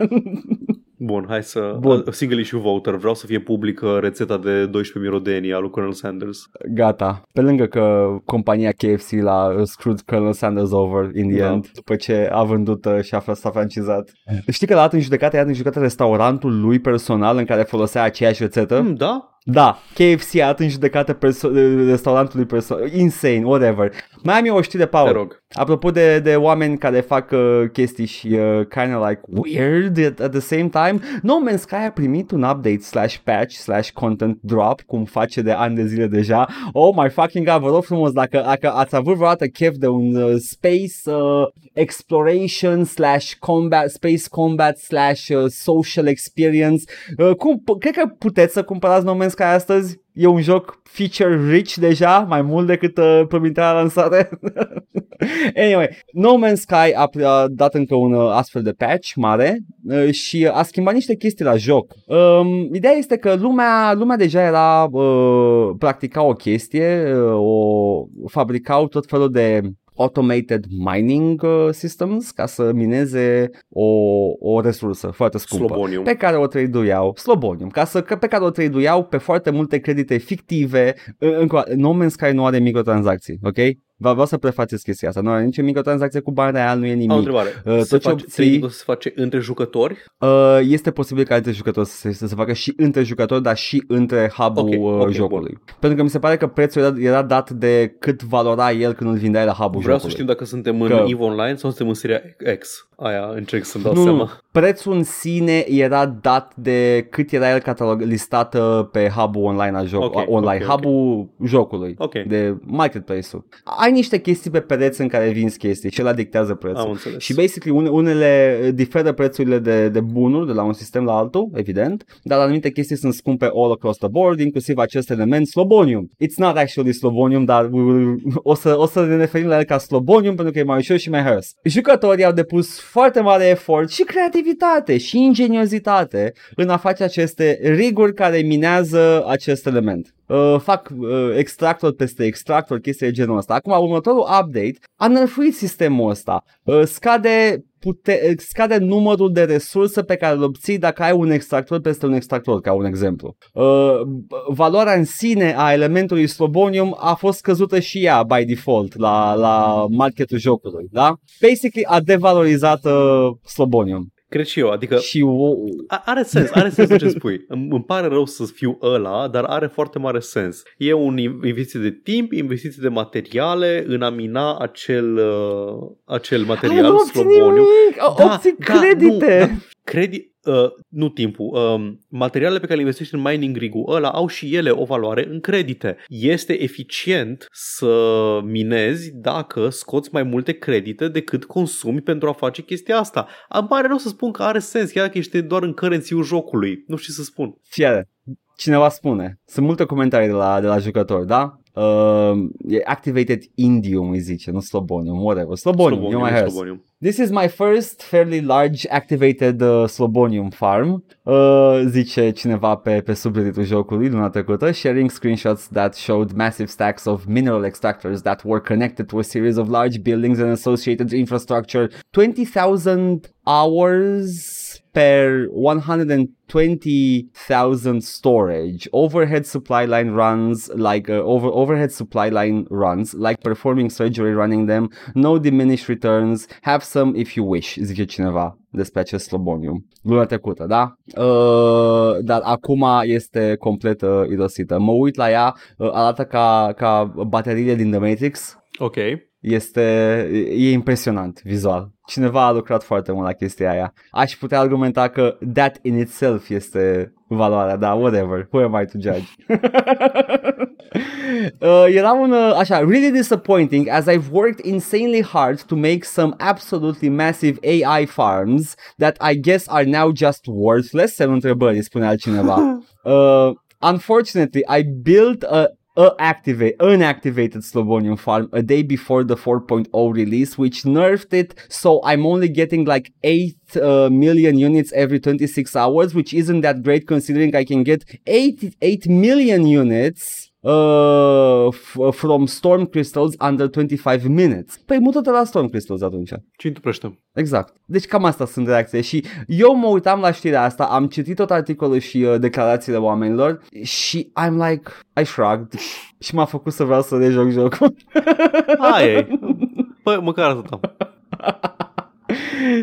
Bun, hai să... Bun. A single issue voter. Vreau să fie publică rețeta de 12 mirodenii a lui Colonel Sanders. Gata. Pe lângă că compania KFC l-a screwed Colonel Sanders over in the Da. end, după ce a vândut uh, și a fost a francizat. Știi că l-a dat în judecată, i-a dat în judecată restaurantul lui personal în care folosea aceeași rețetă? Mm, da? Da, KFC a dat în judecată perso- restaurantului personal, insane, whatever. Mai am eu o știre, Te Paul. rog. Apropo de, de oameni care fac uh, chestii și uh, kind of like weird at, at the same time, No Man's Sky a primit un update slash patch slash content drop, cum face de ani de zile deja. Oh my fucking god, vă rog frumos, dacă, dacă ați avut vreodată chef de un uh, space uh, exploration slash combat, space combat slash uh, social experience, uh, cum, p- cred că puteți să cumpărați No Man's Sky astăzi? E un joc feature rich deja, mai mult decât uh, promiterea lansare. anyway, No Man's Sky a, a dat încă un uh, astfel de patch mare uh, și a schimbat niște chestii la joc. Um, ideea este că lumea, lumea deja era, uh, practica o chestie, uh, o fabricau tot felul de automated mining uh, systems ca să mineze o, o resursă foarte scumpă Slobonium. pe care o traduiau Slobonium, ca să, pe care o traduiau pe foarte multe credite fictive. În- Încă o dată, No Man's Sky nu are microtransacții, ok? Vă- Vreau să prefaceți chestia asta. Nu are nicio microtransacție cu bani real, nu e Am o nimic. întrebare. Uh, se tot ce face, obții- trading-ul se face între jucători? Uh, este posibil ca între jucători să se, să se facă și între jucători, dar și între hub-ul Ok, uh, ok, jocului. Pentru că mi se pare că prețul era, era dat de cât valora el când îl vindeai la hub-ul Vreau să jocului. știm dacă suntem în Că- EVE Online sau suntem în seria X. Aia încerc să-mi dau Nu, seama. nu, prețul în sine era dat de cât era el catalog listat uh, pe hub-ul online al joc, Ok, online, ok, ok. hub-ul jocului, Ok. de marketplace-ul. Ai niște chestii pe pereți în care vinzi chestii și ăla dictează prețul. Am înțeles. Și basically une, unele diferă prețurile de, de bunuri de la un sistem la altul, evident, dar anumite chestii sunt scumpe all across the board, inclusiv acest element Slobonium. It's not actually Slobonium, dar we will, o, să, o să ne referim la el ca Slobonium pentru că e mai ușor și mai hărs. Jucătorii au depus foarte mare efort și creativitate și ingeniozitate în a face aceste riguri care minează acest element. Uh, fac uh, extractor peste extractor, chestii de genul ăsta. Acum, următorul update a nerfuit sistemul ăsta. Uh, scade pute- scade numărul de resurse pe care îl obții dacă ai un extractor peste un extractor, ca un exemplu. Uh, valoarea în sine a elementului Slobonium a fost scăzută și ea by default la, la marketul jocului, da? Basically a devalorizat uh, Slobonium. Cred și eu, adică Și wow, a- are sens, are sens ce spui. Îmi, îmi pare rău să fiu ăla, dar are foarte mare sens. E un in- investiție de timp, investiție de materiale în a mina acel, uh, acel Ai, material, nu obții sloboniu. nimic, da, obții credite. Nu, da, credi, uh, nu timpul, um, materialele pe care le investești în mining rig-ul ăla au și ele o valoare în credite. Este eficient să minezi dacă scoți mai multe credite decât consumi pentru a face chestia asta. Îmi pare rău să spun că are sens, chiar dacă ești doar în currency jocului. Nu știu ce să spun. Fiare, cineva spune, sunt multe comentarii de la, de la jucători, da? Uh, e activated indium, îi zice, nu slobonium, whatever. Slobonium, slobonium Slobonium, e mai hers. slobonium. This is my first fairly large activated uh, slobonium farm, uh, zice cineva pe, pe subredditul jocului luna trecută, sharing screenshots that showed massive stacks of mineral extractors that were connected to a series of large buildings and associated infrastructure. 20,000 hours per 120,000 storage. Overhead supply line runs like uh, over overhead supply line runs like performing surgery running them. No diminished returns. Have some if you wish, zice cineva despre acest slobonium. Luna trecută, da? Uh, dar acum este complet uh, irosită. Mă uit la ea, uh, arată ca, ca bateriile din The Matrix. Ok. Este, e impresionant vizual. Cineva a lucrat foarte mult la chestia aia. Aș putea argumenta că that in itself este valoarea, da, whatever. Who am I to judge? uh, era un, uh, așa, really disappointing as I've worked insanely hard to make some absolutely massive AI farms that I guess are now just worthless, semnul întrebării, spune altcineva. Uh, unfortunately, I built a a activate unactivated Slobonium farm a day before the 4.0 release, which nerfed it. So I'm only getting like 8 uh, million units every 26 hours, which isn't that great considering I can get 8, 8 million units uh, f- from Storm Crystals under 25 minutes. Păi mută-te la Storm Crystals atunci. Ce întâmplă Exact. Deci cam asta sunt reacțiile și eu mă uitam la știrea asta, am citit tot articolul și uh, declarațiile oamenilor și I'm like, I shrugged și m-a făcut să vreau să rejoc jocul. Aia e. Păi, măcar atâta.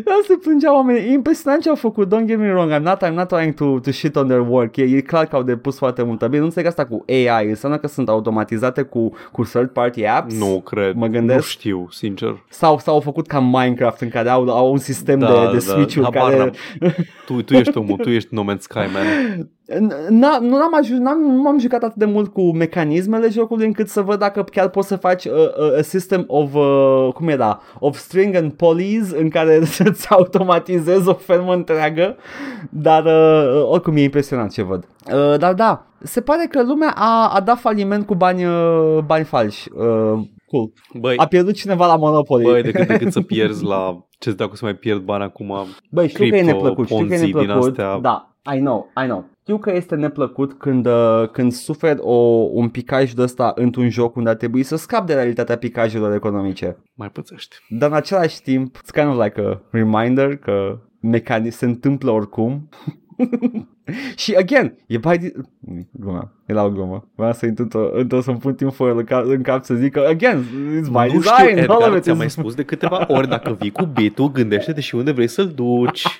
Da, se plângeau oamenii. E impresionant ce au făcut. Don't get me wrong. I'm not, I'm not trying to, to shit on their work. E, e clar că au depus foarte multă. Bine, nu înțeleg asta cu AI. Înseamnă că sunt automatizate cu, cu third party apps? Nu cred. Mă gândesc. Nu știu, sincer. Sau s-au făcut ca Minecraft în care au, au un sistem de, de switch-uri Habar care... n-am. Tu, tu ești omul, tu ești No Man's Sky, man. N- nu am ajuns, n-am, nu m-am jucat atât de mult cu mecanismele jocului încât să văd dacă chiar poți să faci uh, uh, a system of, uh, cum era, of string and polys în care să-ți automatizezi o fermă întreagă, dar uh, oricum e impresionant ce văd. Uh, dar da, se pare că lumea a, a dat faliment cu bani, uh, bani falși. Uh, cool. Băi, A pierdut cineva la Monopoly. băi decât, decât să pierzi la... Ce-ți dacă să mai pierd bani acum? Băi, știu că e Crypto, neplăcut, știu că e Ponzi din neplăcut. astea. Da, I know, I know. Știu că este neplăcut când, uh, când suferi o, un picaj de ăsta într-un joc unde ar trebui să scapi de realitatea picajelor economice. Mai pățești. Dar în același timp, it's kind of like a reminder că mecanism se întâmplă oricum. și again, e by the... Gluma, era o glumă. Vreau să intru într-o, într-o să-mi pun timp fără în cap, în cap să zic că again, it's by nu design. știu, all of Edgar, it ți-am is- mai spus de câteva ori, dacă vii cu bitul, gândește-te și unde vrei să-l duci.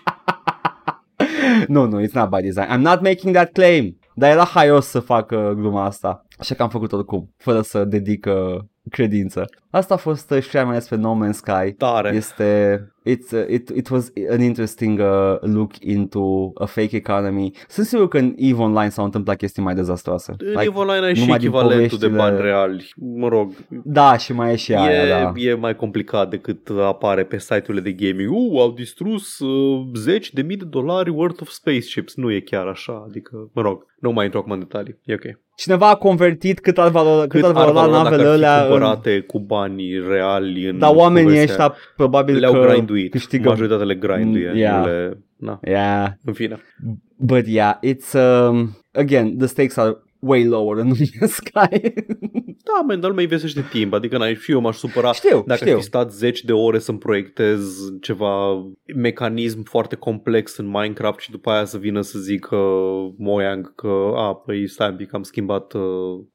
Nu, nu, it's not by design. I'm not making that claim. Dar era haios să fac uh, gluma asta. Așa că am făcut oricum, fără să dedic uh, credință. Asta a fost uh, știrea mea despre No Man's Sky. Tare. Este, it's, uh, it, it was an interesting uh, look into a fake economy. Sunt sigur că în EVE Online s-au întâmplat chestii mai dezastroase. În EVE Online ai și numai din echivalentul de poveștile- bani reali. Mă rog, Da, și mai e și aia, e, da. e mai complicat decât apare pe site-urile de gaming. Uh, au distrus uh, zeci de mii de dolari worth of spaceships. Nu e chiar așa, adică, mă rog, nu mai intru acum în detalii. E ok. Cineva a convertit cât ar valora, cât, ar valora valora navele dacă ar fi alea. în- cumpărate cu banii reali în Dar oamenii povestea. ăștia probabil le-au că grinduit. câștigă Majoritatea le grinduie. Mm, yeah. Nu le... Na, Yeah, în fine. But yeah, it's um again the stakes are way lower in the sky. Da, man, dar lumea investește timp. Adică n-ai și eu m-aș supăra știu, dacă știu. fi stat zeci de ore să-mi proiectez ceva mecanism foarte complex în Minecraft și după aia să vină să zic uh, Mojang că, a, păi stai un pic, am schimbat uh,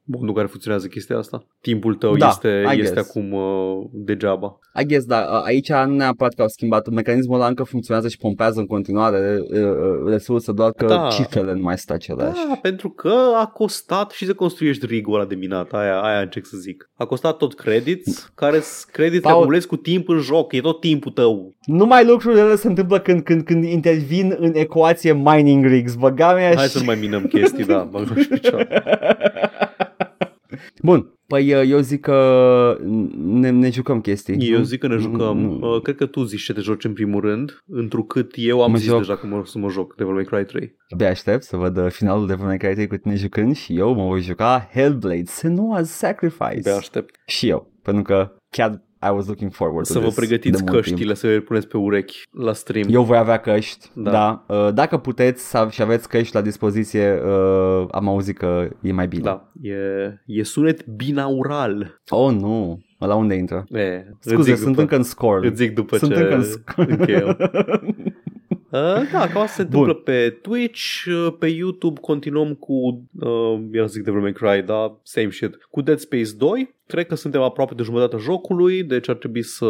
modul în care funcționează chestia asta. Timpul tău Da, este, I este guess. acum uh, degeaba. I guess, da, a- aici nu neapărat că au schimbat mecanismul ăla încă funcționează și pompează în continuare uh, uh, resurse, doar că Da. cifrele nu mai sunt aceleași. Da, pentru că a costat și să construiești rigul ăla de minat, aia, aia încerc să zic. A costat tot credits, care credits le Paul- acumulezi cu timp în joc, e tot timpul tău. Numai lucrurile alea se întâmplă când, când, când intervin în ecuație mining rigs, băga mea Hai și... să nu mai minăm chestii, da, bag joc și picioare. Bun, păi uh, eu zic că ne, ne jucăm chestii. Eu nu? zic că ne jucăm. Nu, nu. Uh, Cred că tu zici ce te joci în primul rând, întrucât eu am Mă zis joc. deja că mă, să mă joc Devil May Cry 3. Abia aștept să văd uh, finalul de Devil May Cry cu tine jucând și eu mă voi juca Hellblade, Senua's Sacrifice. Pe aștept. Și eu, pentru că chiar I was looking forward to Să vă this pregătiți de mult timp. căștile, să le puneți pe urechi la stream. Eu voi avea căști, da. Da. da. Uh, Dacă puteți să- și aveți căști la dispoziție, uh, am auzit că e mai bine. Da, e, e sunet binaural. Oh, nu. La unde intră? E, îți Scuze, zic sunt după, încă în score. Îți zic după sunt ce încă în score. încheiem. Uh, da, cam asta se Bun. întâmplă pe Twitch, uh, pe YouTube continuăm cu, uh, eu zic Devil May Cry, da, same shit, cu Dead Space 2. Cred că suntem aproape de jumătatea jocului, deci ar trebui să...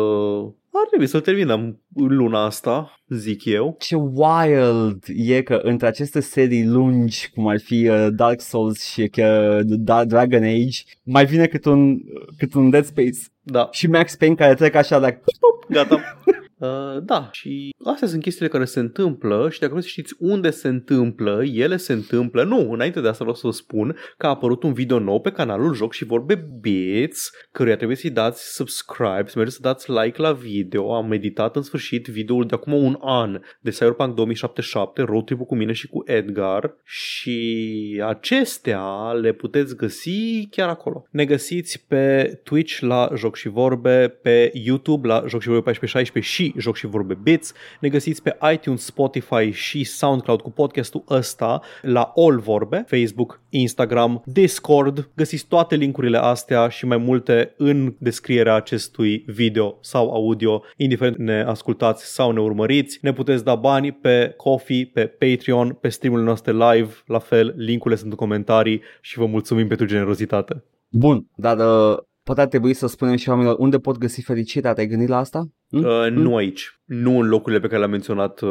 Ar trebui să-l terminăm în luna asta, zic eu. Ce wild e că între aceste serii lungi, cum ar fi uh, Dark Souls și uh, Da- Dragon Age, mai vine cât un, cât un Dead Space Da, și Max Payne care trec așa like, gata. Uh, da, și astea sunt chestiile care se întâmplă și dacă vreți să știți unde se întâmplă, ele se întâmplă. Nu, înainte de asta vreau să vă spun că a apărut un video nou pe canalul Joc și Vorbe Bits, căruia trebuie să-i dați subscribe, să mergeți să dați like la video. Am meditat în sfârșit videoul de acum un an de Cyberpunk 2077, road trip cu mine și cu Edgar și acestea le puteți găsi chiar acolo. Ne găsiți pe Twitch la Joc și Vorbe, pe YouTube la Joc și Vorbe 1416 și Joc și Vorbe Bits. Ne găsiți pe iTunes, Spotify și SoundCloud cu podcastul ăsta la All Vorbe, Facebook, Instagram, Discord. Găsiți toate linkurile astea și mai multe în descrierea acestui video sau audio, indiferent ne ascultați sau ne urmăriți. Ne puteți da bani pe Coffee, pe Patreon, pe streamurile noastre live, la fel, linkurile sunt în comentarii și vă mulțumim pentru generozitate. Bun, dar uh, poate ar trebui să spunem și oamenilor unde pot găsi fericirea. Te-ai gândit la asta? Uh, nu aici. Nu în locurile pe care le-am menționat uh,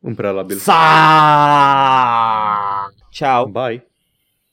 în prealabil. Sa! Ciao! Bye!